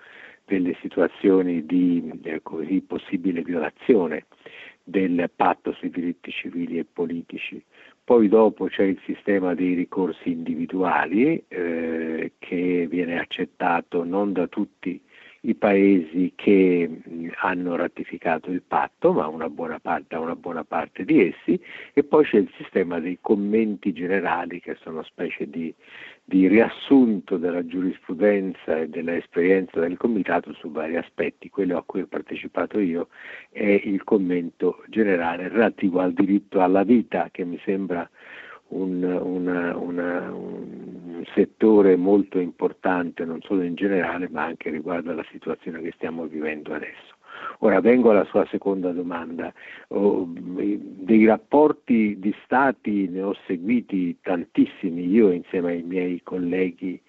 delle situazioni di eh, così, possibile violazione del patto sui diritti civili e politici. Poi dopo c'è il sistema dei ricorsi individuali eh, che viene accettato non da tutti i paesi che hanno ratificato il patto, ma una buona parte, una buona parte di essi, e poi c'è il sistema dei commenti generali che sono specie di, di riassunto della giurisprudenza e dell'esperienza del Comitato su vari aspetti. Quello a cui ho partecipato io è il commento generale relativo al diritto alla vita, che mi sembra un, una, una, un, settore molto importante non solo in generale ma anche riguardo alla situazione che stiamo vivendo adesso. Ora vengo alla sua seconda domanda. Oh, dei rapporti di Stati ne ho seguiti tantissimi io insieme ai miei colleghi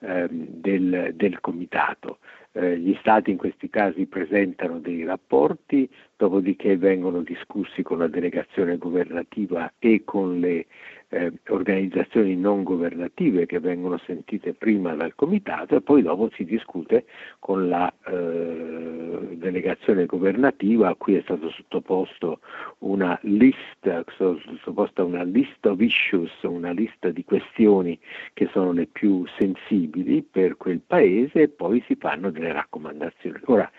ehm, del, del, Comitato. Eh, gli Stati in questi casi presentano dei rapporti, dopodiché vengono discussi con la delegazione governativa e con le eh, organizzazioni non governative che vengono sentite prima dal comitato e poi dopo si discute con la eh, delegazione governativa a cui è stato sottoposto una lista, sottoposta una list of issues, una lista di questioni che sono le più sensibili per quel paese e poi si fanno delle raccomandazioni. Ora,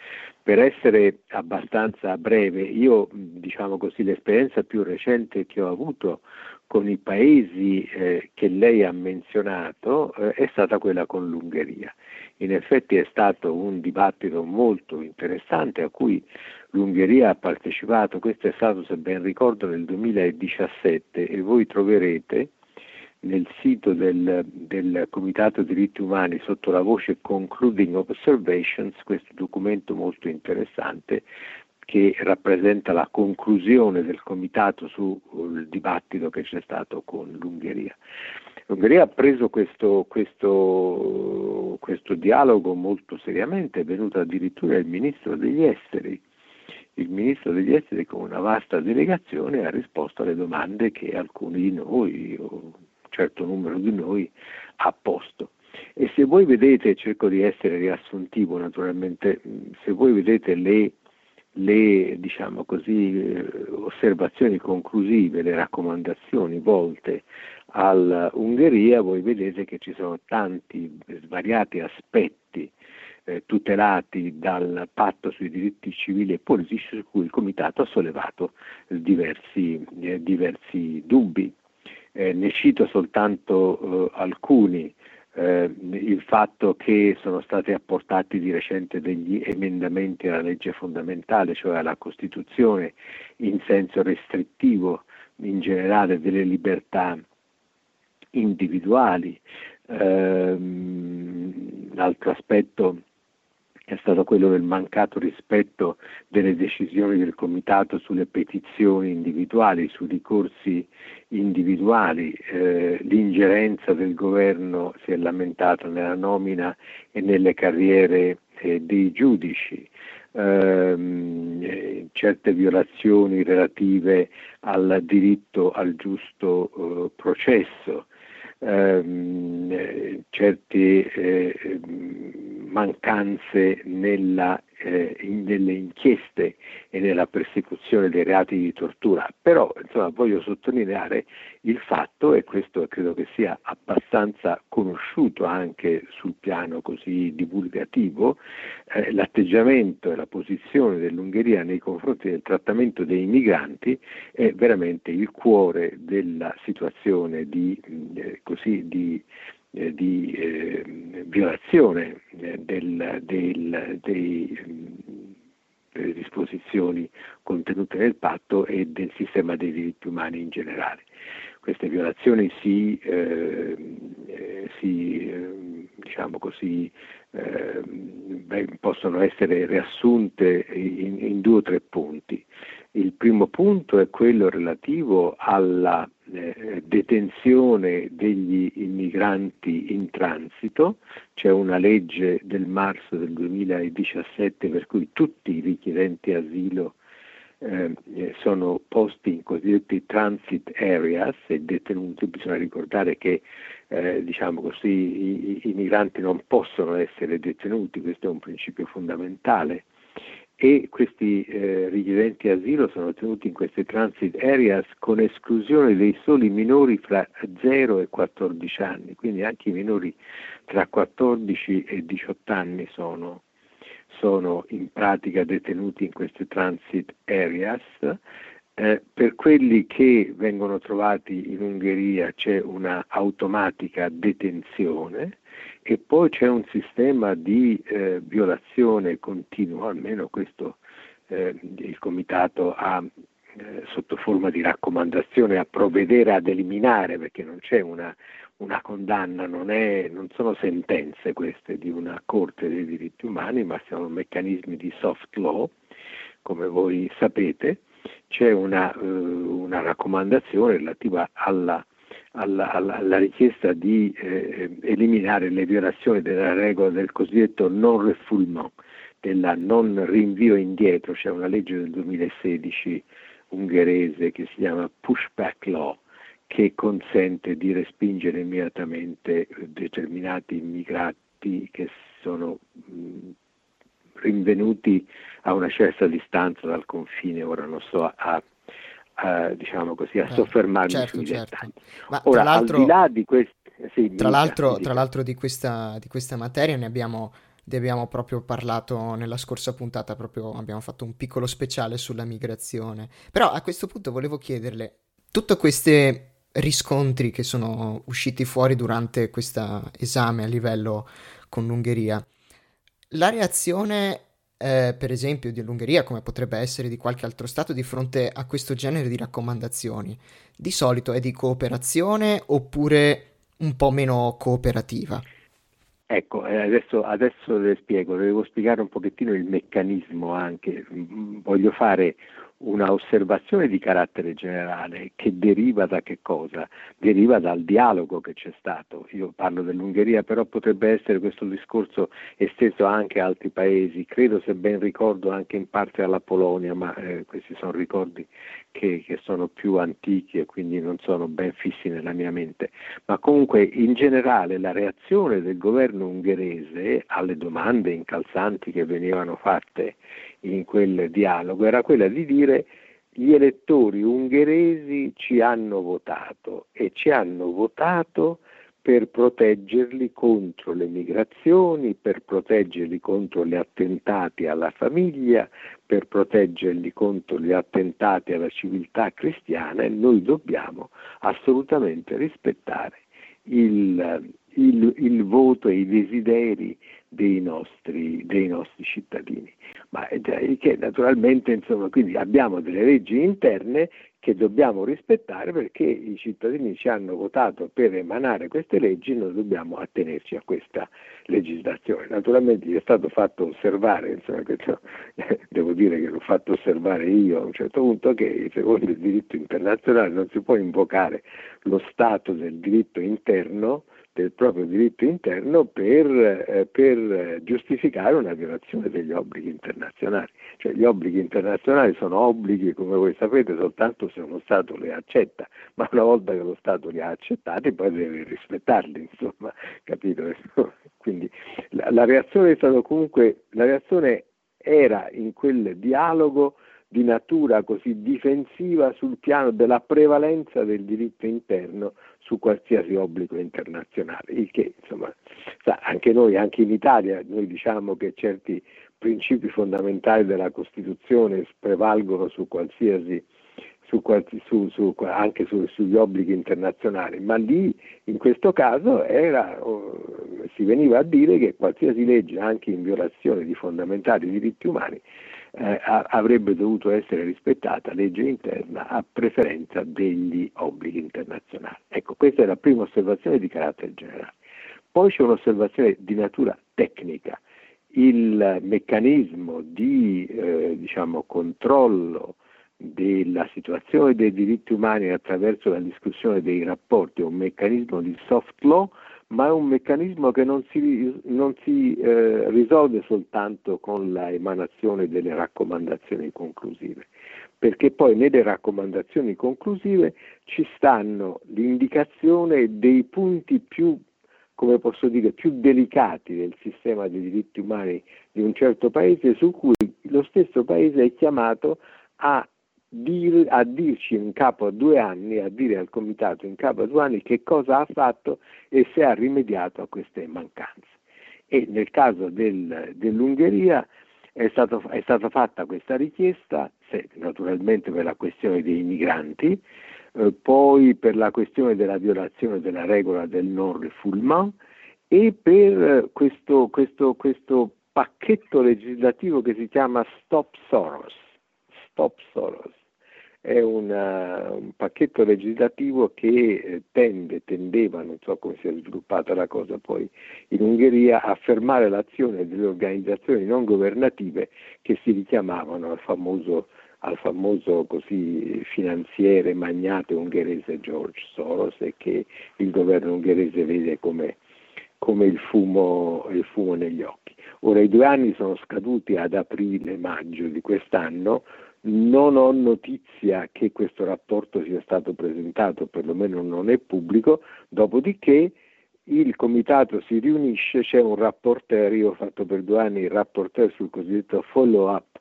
per essere abbastanza breve, io diciamo così l'esperienza più recente che ho avuto con i paesi eh, che lei ha menzionato eh, è stata quella con l'Ungheria. In effetti è stato un dibattito molto interessante a cui l'Ungheria ha partecipato, questo è stato se ben ricordo nel 2017 e voi troverete nel sito del, del, Comitato diritti umani sotto la voce Concluding Observations questo documento molto interessante che rappresenta la conclusione del comitato sul dibattito che c'è stato con l'Ungheria. L'Ungheria ha preso questo, questo, questo dialogo molto seriamente, è venuto addirittura il ministro degli esteri. Il ministro degli esteri con una vasta delegazione ha risposto alle domande che alcuni di noi, o un certo numero di noi, ha posto. E se voi vedete, cerco di essere riassuntivo naturalmente, se voi vedete le le diciamo così, eh, osservazioni conclusive, le raccomandazioni volte all'Ungheria, voi vedete che ci sono tanti svariati aspetti eh, tutelati dal patto sui diritti civili e politici su cui il Comitato ha sollevato diversi, eh, diversi dubbi. Eh, ne cito soltanto eh, alcuni eh, il fatto che sono stati apportati di recente degli emendamenti alla legge fondamentale, cioè alla Costituzione, in senso restrittivo in generale delle libertà individuali. Eh, l'altro aspetto è stato quello del mancato rispetto delle decisioni del Comitato sulle petizioni individuali, sui ricorsi individuali, eh, l'ingerenza del governo si è lamentata nella nomina e nelle carriere eh, dei giudici, ehm, eh, certe violazioni relative al diritto al giusto eh, processo, ehm, certe eh, mancanze nella eh, in, nelle inchieste e nella persecuzione dei reati di tortura, però insomma, voglio sottolineare il fatto, e questo credo che sia abbastanza conosciuto anche sul piano così divulgativo, eh, l'atteggiamento e la posizione dell'Ungheria nei confronti del trattamento dei migranti è veramente il cuore della situazione di, eh, così, di eh, di eh, violazione eh, del, del, dei, delle disposizioni contenute nel patto e del sistema dei diritti umani in generale. Queste violazioni si, eh, si diciamo così, possono essere riassunte in, in due o tre punti. Il primo punto è quello relativo alla eh, detenzione degli immigranti in transito, c'è una legge del marzo del 2017 per cui tutti i richiedenti asilo eh, sono posti in cosiddetti transit areas e detenuti, bisogna ricordare che eh, diciamo così, i, i migranti non possono essere detenuti, questo è un principio fondamentale e questi eh, richiedenti asilo sono tenuti in queste transit areas con esclusione dei soli minori fra 0 e 14 anni, quindi anche i minori tra 14 e 18 anni sono, sono in pratica detenuti in queste transit areas. Eh, per quelli che vengono trovati in Ungheria c'è una automatica detenzione e poi c'è un sistema di eh, violazione continua, almeno questo eh, il Comitato ha eh, sotto forma di raccomandazione a provvedere ad eliminare, perché non c'è una, una condanna, non, è, non, sono sentenze queste di una Corte dei diritti umani, ma sono meccanismi di soft law, come voi sapete, c'è una, uh, una raccomandazione relativa alla, alla, alla, alla richiesta di eh, eliminare le violazioni della regola del cosiddetto non refoulement, del non rinvio indietro, c'è una legge del 2016 ungherese che si chiama pushback law che consente di respingere immediatamente determinati immigrati che sono mh, rinvenuti a una certa distanza dal confine, ora non so a, a diciamo così, a eh, soffermarmi certo, sui certo. dettagli. Ma ora, al di là di questi... Sì, tra, l'altro, tra l'altro di questa, di questa materia ne abbiamo ne abbiamo proprio parlato nella scorsa puntata, proprio abbiamo fatto un piccolo speciale sulla migrazione. Però a questo punto volevo chiederle, tutti questi riscontri che sono usciti fuori durante questo esame a livello con l'Ungheria, la reazione eh, per esempio dell'Ungheria, come potrebbe essere di qualche altro Stato, di fronte a questo genere di raccomandazioni, di solito è di cooperazione oppure un po' meno cooperativa? Ecco, eh, adesso, adesso le spiego, devo spiegare un pochettino il meccanismo anche. Mm, voglio fare una osservazione di carattere generale che deriva da che cosa? Deriva dal dialogo che c'è stato. Io parlo dell'Ungheria, però potrebbe essere questo discorso esteso anche a altri paesi, credo se ben ricordo anche in parte alla Polonia, ma eh, questi sono ricordi che, che, sono più antichi e quindi non sono ben fissi nella mia mente. Ma comunque in generale la reazione del governo ungherese alle domande incalzanti che venivano fatte in quel dialogo. Era quella di dire gli elettori ungheresi ci hanno votato e ci hanno votato per proteggerli contro le migrazioni, per proteggerli contro gli attentati alla famiglia, per proteggerli contro gli attentati alla civiltà cristiana e noi dobbiamo assolutamente rispettare il, il, il voto e i desideri dei nostri, dei nostri cittadini. Ma che naturalmente insomma, quindi abbiamo delle leggi interne che dobbiamo rispettare perché i cittadini ci hanno votato per emanare queste leggi noi dobbiamo attenerci a questa legislazione. Naturalmente gli è stato fatto osservare, insomma, questo, devo dire che l'ho fatto osservare io a un certo punto, che secondo il diritto internazionale non si può invocare lo Stato del diritto interno del proprio diritto interno per, eh, per, giustificare una violazione degli obblighi internazionali. Cioè gli obblighi internazionali sono obblighi, come voi sapete, soltanto se uno Stato li accetta, ma una volta che lo Stato li ha accettati poi deve rispettarli, insomma, capito? Quindi la, la reazione è stata comunque, la reazione era in quel dialogo di natura così difensiva sul piano della prevalenza del diritto interno su qualsiasi obbligo internazionale, il che insomma sa, anche noi, anche in Italia, noi diciamo che certi principi fondamentali della Costituzione prevalgono su qualsiasi su, su, su, anche sugli obblighi internazionali, ma lì in questo caso era, si veniva a dire che qualsiasi legge, anche in violazione di fondamentali diritti umani, eh, avrebbe dovuto essere rispettata legge interna a preferenza degli obblighi internazionali. Ecco, questa è la prima osservazione di carattere generale. Poi c'è un'osservazione di natura tecnica. Il meccanismo di eh, diciamo, controllo della situazione dei diritti umani attraverso la discussione dei rapporti è un meccanismo di soft law ma è un meccanismo che non si, non si eh, risolve soltanto con l'emanazione delle raccomandazioni conclusive, perché poi nelle raccomandazioni conclusive ci stanno l'indicazione dei punti più come posso dire, più delicati del sistema dei diritti umani di un certo paese su cui lo stesso paese è chiamato a dir, a dirci in capo a due anni, a dire al comitato in capo a due anni che cosa ha fatto e se ha rimediato a queste mancanze. E nel caso del, dell'Ungheria è, stato, è stata fatta questa richiesta, se, naturalmente per la questione dei migranti, eh, poi per la questione della violazione della regola del non refoulement e per eh, questo, questo, questo pacchetto legislativo che si chiama Stop Soros. Stop Soros. È una, un pacchetto legislativo che eh, tende, tendeva, non so come si è sviluppata la cosa poi in Ungheria, a fermare l'azione delle organizzazioni non governative che si richiamavano al famoso al famoso finanziere magnate ungherese George Soros e che il governo ungherese vede come, come il, fumo, il fumo negli occhi. Ora i due anni sono scaduti ad aprile-maggio di quest'anno, non ho notizia che questo rapporto sia stato presentato, perlomeno non è pubblico, dopodiché il comitato si riunisce, c'è un rapporter, io ho fatto per due anni il rapporter sul cosiddetto follow-up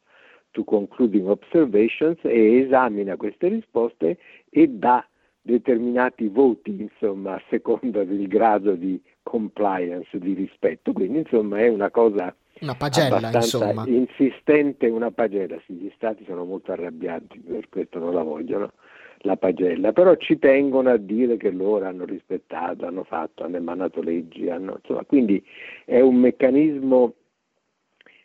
to concluding observations e esamina queste risposte e dà determinati voti, insomma, a seconda del grado di compliance, di rispetto. Quindi, insomma, è una cosa una pagella, insomma. insistente, una pagella. Sì, gli stati sono molto arrabbiati, per questo non la vogliono la pagella, però ci tengono a dire che loro hanno rispettato, hanno fatto, hanno emanato leggi, hanno, insomma, quindi è un meccanismo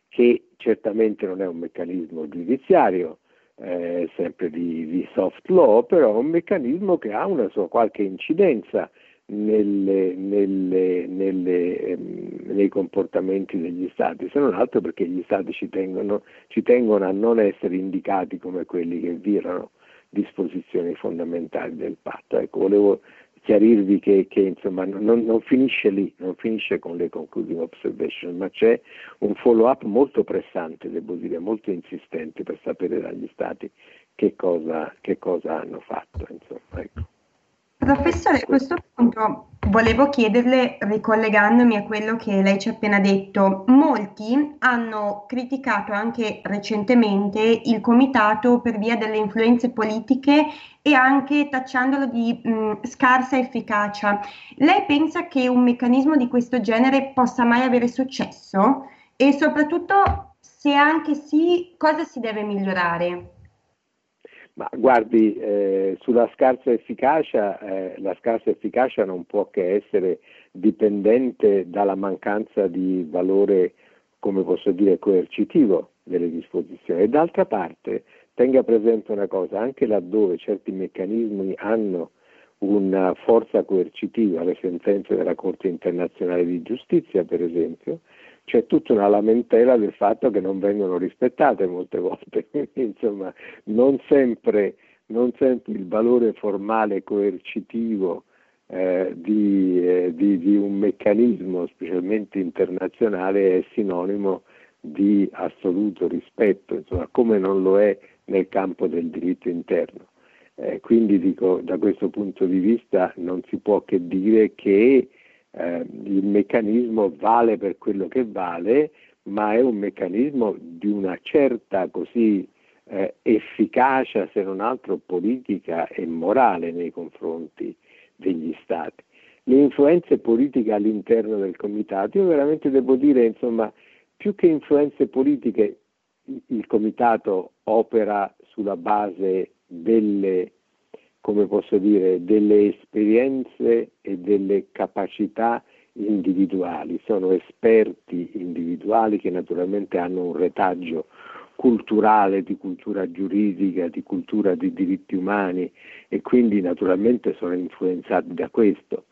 che certamente non è un meccanismo giudiziario, eh, sempre di, di, soft law, però è un meccanismo che ha una sua qualche incidenza nelle, nelle, nelle, ehm, nei comportamenti degli Stati, se non altro perché gli Stati ci tengono, ci tengono a non essere indicati come quelli che violano disposizioni fondamentali del patto. Ecco, volevo chiarirvi che, che insomma, non, non, finisce lì, non finisce con le concluding observation, ma c'è un follow up molto pressante, devo dire, molto insistente per sapere dagli Stati che cosa, che cosa hanno fatto. Insomma, ecco. Professore, a questo punto volevo chiederle, ricollegandomi a quello che lei ci ha appena detto, molti hanno criticato anche recentemente il comitato per via delle influenze politiche e anche tacciandolo di mh, scarsa efficacia. Lei pensa che un meccanismo di questo genere possa mai avere successo? E soprattutto, se anche sì, cosa si deve migliorare? Ma guardi, eh, sulla scarsa efficacia, eh, la scarsa efficacia non può che essere dipendente dalla mancanza di valore, come posso dire, coercitivo delle disposizioni. E d'altra parte, tenga presente una cosa, anche laddove certi meccanismi hanno una forza coercitiva, le sentenze della Corte internazionale di giustizia, per esempio, c'è tutta una lamentela del fatto che non vengono rispettate molte volte, insomma non sempre, non sempre, il valore formale coercitivo eh, di, eh, di, di, un meccanismo, specialmente internazionale, è sinonimo di assoluto rispetto, insomma, come non lo è nel campo del diritto interno. Eh, quindi dico, da questo punto di vista non si può che dire che eh, il meccanismo vale per quello che vale, ma è un meccanismo di una certa così eh, efficacia, se non altro politica e morale nei confronti degli Stati. Le influenze politiche all'interno del comitato, io veramente devo dire, insomma, più che influenze politiche, il comitato opera sulla base delle come posso dire, delle esperienze e delle capacità individuali, sono esperti individuali che naturalmente hanno un retaggio culturale, di cultura giuridica, di cultura di diritti umani e quindi naturalmente sono influenzati da questo.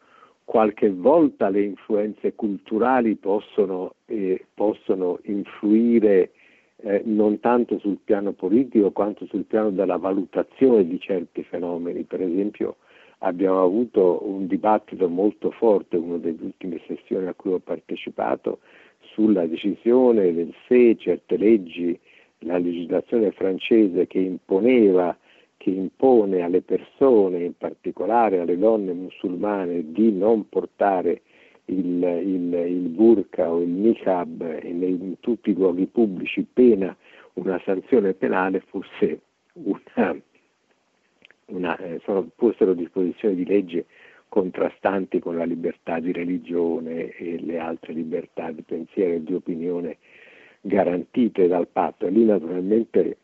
Qualche volta le influenze culturali possono, eh, possono influire eh, non tanto sul piano politico quanto sul piano della valutazione di certi fenomeni. Per esempio abbiamo avuto un dibattito molto forte, una delle ultime sessioni a cui ho partecipato, sulla decisione del se certe leggi, la legislazione francese che imponeva che impone alle persone, in particolare alle donne musulmane, di non portare il, il, il burqa o il niqab in, tutti i luoghi pubblici, pena una sanzione penale, fosse una, una, eh, sono, fossero disposizioni di legge contrastanti con la libertà di religione e le altre libertà di pensiero e di opinione garantite dal patto. Lì naturalmente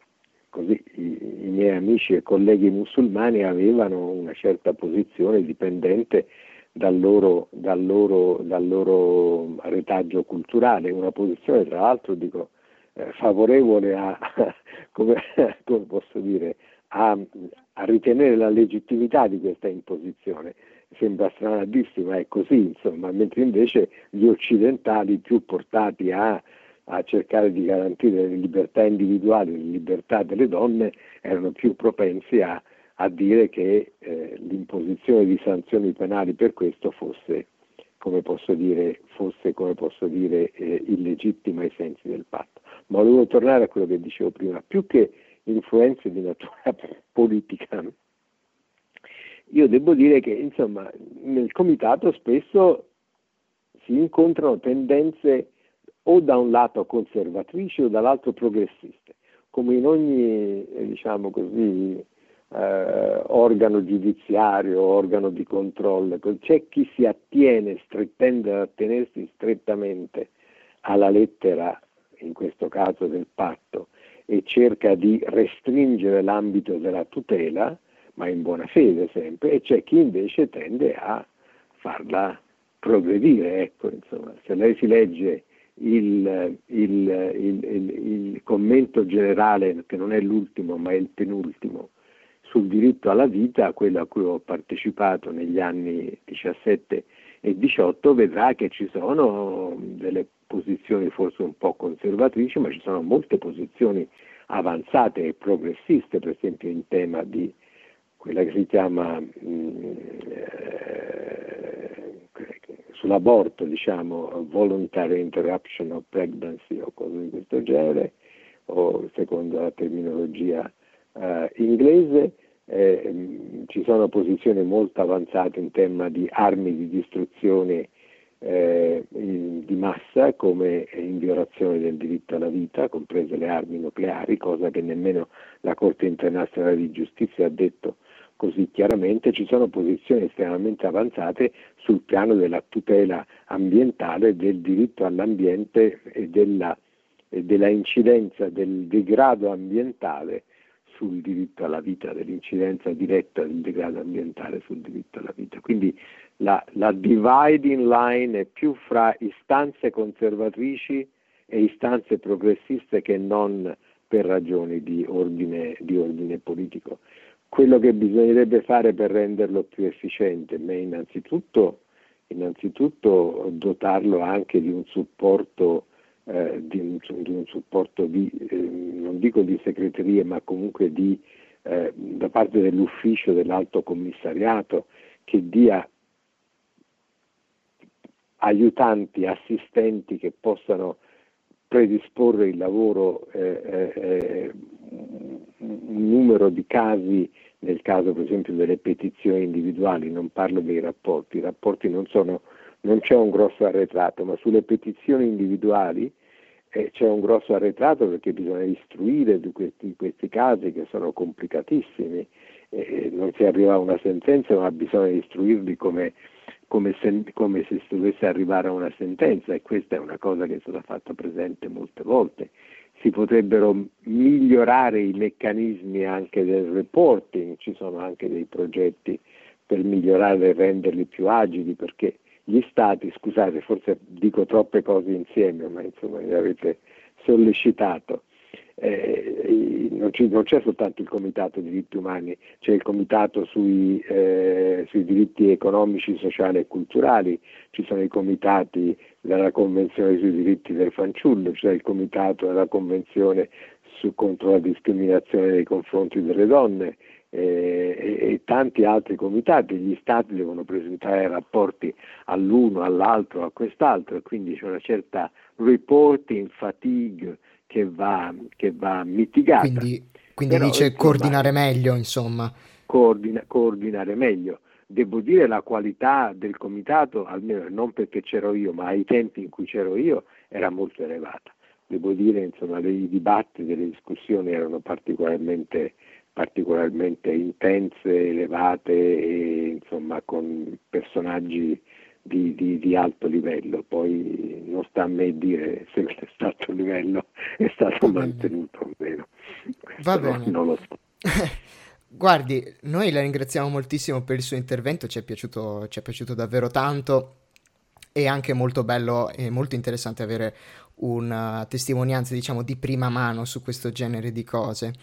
così, i, i, miei amici e colleghi musulmani avevano una certa posizione dipendente dal loro, dal loro, dal loro retaggio culturale, una posizione tra l'altro dico, eh, favorevole a, come, come dire, a, a, ritenere la legittimità di questa imposizione. Sembra strano a dirsi, ma è così, insomma, mentre invece gli occidentali più portati a, a cercare di garantire le libertà individuali, le libertà delle donne, erano più propensi a, a dire che eh, l'imposizione di sanzioni penali per questo fosse, come posso dire, fosse, come posso dire eh, illegittima ai sensi del patto. Ma volevo tornare a quello che dicevo prima, più che influenze di natura politica. Io devo dire che insomma, nel comitato spesso si incontrano tendenze o da un lato conservatrici o dall'altro progressiste, come in ogni eh, diciamo così, eh, organo giudiziario, organo di controllo, c'è chi si attiene, tende ad attenersi strettamente alla lettera, in questo caso del patto, e cerca di restringere l'ambito della tutela, ma in buona fede sempre, e c'è chi invece tende a farla progredire. Ecco, insomma, se lei si legge il, il, il, il, commento generale, che non è l'ultimo ma è il penultimo, sul diritto alla vita, quello a cui ho partecipato negli anni 17 e 18, vedrà che ci sono delle posizioni forse un po' conservatrici, ma ci sono molte posizioni avanzate e progressiste, per esempio in tema di quella che si chiama mh, mm, eh, sull'aborto, diciamo, voluntary interruption of pregnancy o cose di questo genere, o secondo la terminologia eh, inglese, eh, ci sono posizioni molto avanzate in tema di armi di distruzione eh, in, di massa come in violazione del diritto alla vita, comprese le armi nucleari, cosa che nemmeno la Corte internazionale di giustizia ha detto così chiaramente, ci sono posizioni estremamente avanzate sul piano della tutela ambientale, del diritto all'ambiente e della, e della incidenza del degrado ambientale sul diritto alla vita, dell'incidenza diretta del degrado ambientale sul diritto alla vita. Quindi la, la dividing line è più fra istanze conservatrici e istanze progressiste che non per ragioni di ordine, di ordine politico quello che bisognerebbe fare per renderlo più efficiente, ma innanzitutto, innanzitutto dotarlo anche di un supporto, eh, di un, di un supporto di, eh, non dico di segreteria, ma comunque di, eh, da parte dell'ufficio dell'alto commissariato che dia aiutanti, assistenti che possano predisporre il lavoro eh, eh un numero di casi, nel caso per esempio delle petizioni individuali, non parlo dei rapporti, i rapporti non, sono, non c'è un grosso arretrato, ma sulle petizioni individuali eh, c'è un grosso arretrato perché bisogna istruire di questi, questi casi che sono complicatissimi, eh, non si arriva a una sentenza ma bisogna istruirli come, come, se, come se si dovesse arrivare a una sentenza e questa è una cosa che è stata fatta presente molte volte. Si potrebbero migliorare i meccanismi anche del reporting, ci sono anche dei progetti per migliorare e renderli più agili perché gli stati, scusate, forse dico troppe cose insieme, ma insomma mi avete sollecitato, eh, non, ci, non, c'è soltanto il Comitato dei diritti umani, c'è il Comitato sui, eh, sui, diritti economici, sociali e culturali, ci sono i comitati della Convenzione sui diritti del fanciullo, c'è il Comitato della Convenzione su, contro la discriminazione nei confronti delle donne, eh, e, e, tanti altri comitati, gli stati devono presentare rapporti all'uno, all'altro, a quest'altro e quindi c'è una certa reporting fatigue che va, che va mitigata. Quindi, quindi Però, dice insomma, coordinare meglio, insomma. Coordina, coordinare meglio. Devo dire la qualità del comitato, almeno non perché c'ero io, ma ai tempi in cui c'ero io, era molto elevata. Devo dire, insomma, i dibattiti, le discussioni erano particolarmente, particolarmente intense, elevate e insomma con personaggi di, di, di, alto livello, poi non sta a me dire se questo alto livello è stato Va mantenuto o meno. Va bene. Non lo so. Guardi, noi la ringraziamo moltissimo per il suo intervento, ci è piaciuto, ci è piaciuto davvero tanto è anche molto bello e molto interessante avere una testimonianza, diciamo, di prima mano su questo genere di cose.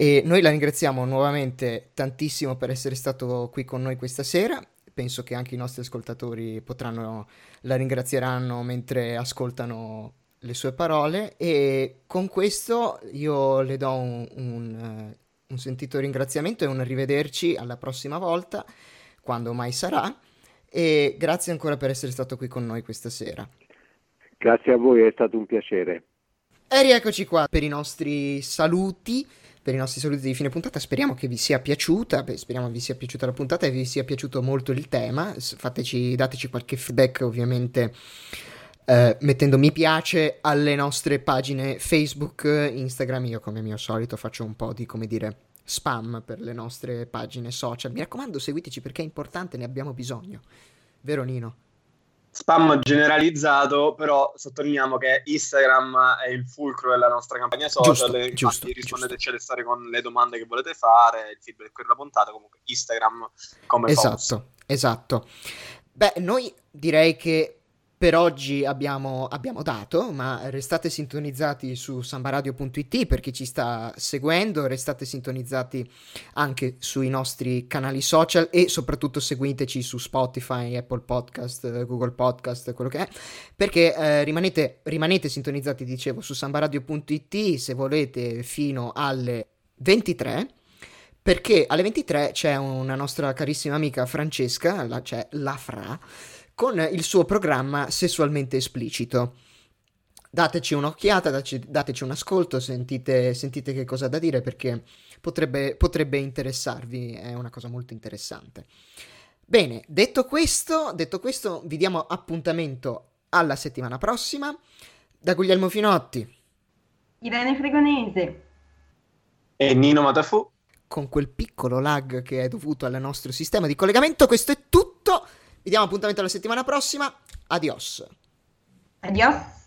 E noi la ringraziamo nuovamente tantissimo per essere stato qui con noi questa sera. Penso che anche i nostri ascoltatori potranno, la ringrazieranno mentre ascoltano le sue parole e con questo io le do un, un, un sentito ringraziamento e un arrivederci alla prossima volta, quando mai sarà e grazie ancora per essere stato qui con noi questa sera. Grazie a voi, è stato un piacere. E rieccoci qua per i nostri saluti, per i nostri saluti di fine puntata. Speriamo che vi sia piaciuta, speriamo vi sia piaciuta la puntata e vi sia piaciuto molto il tema. Fateci, dateci qualche feedback ovviamente. Uh, mettendo mi piace alle nostre pagine Facebook, Instagram, io come mio solito faccio un po' di, come dire, spam per le nostre pagine social. Mi raccomando, seguiteci perché è importante, ne abbiamo bisogno. Vero Nino? Spam generalizzato, però sottolineiamo che Instagram è il fulcro della nostra campagna social. Giusto, giusto, rispondeteci alle storie con le domande che volete fare, il feedback per la puntata, comunque Instagram come Esatto, post. esatto. Beh, noi direi che per oggi abbiamo, abbiamo, dato, ma restate sintonizzati su sambaradio.it per chi ci sta seguendo, restate sintonizzati anche sui nostri canali social e soprattutto seguiteci su Spotify, Apple Podcast, Google Podcast, quello che è, perché eh, rimanete, rimanete sintonizzati, dicevo, su sambaradio.it se volete fino alle 23 perché alle 23 c'è una nostra carissima amica Francesca, la, c'è la Fra, con il suo programma sessualmente esplicito. Dateci un'occhiata, dateci, dateci un ascolto, sentite, sentite, che cosa ha da dire perché potrebbe, potrebbe interessarvi, è una cosa molto interessante. Bene, detto questo, detto questo, vi diamo appuntamento alla settimana prossima. Da Guglielmo Finotti, Irene Fregonese e Nino Matafu. Con quel piccolo lag che è dovuto al nostro sistema di collegamento, questo è tutto. Diamo appuntamento la settimana prossima. Adios. Adios.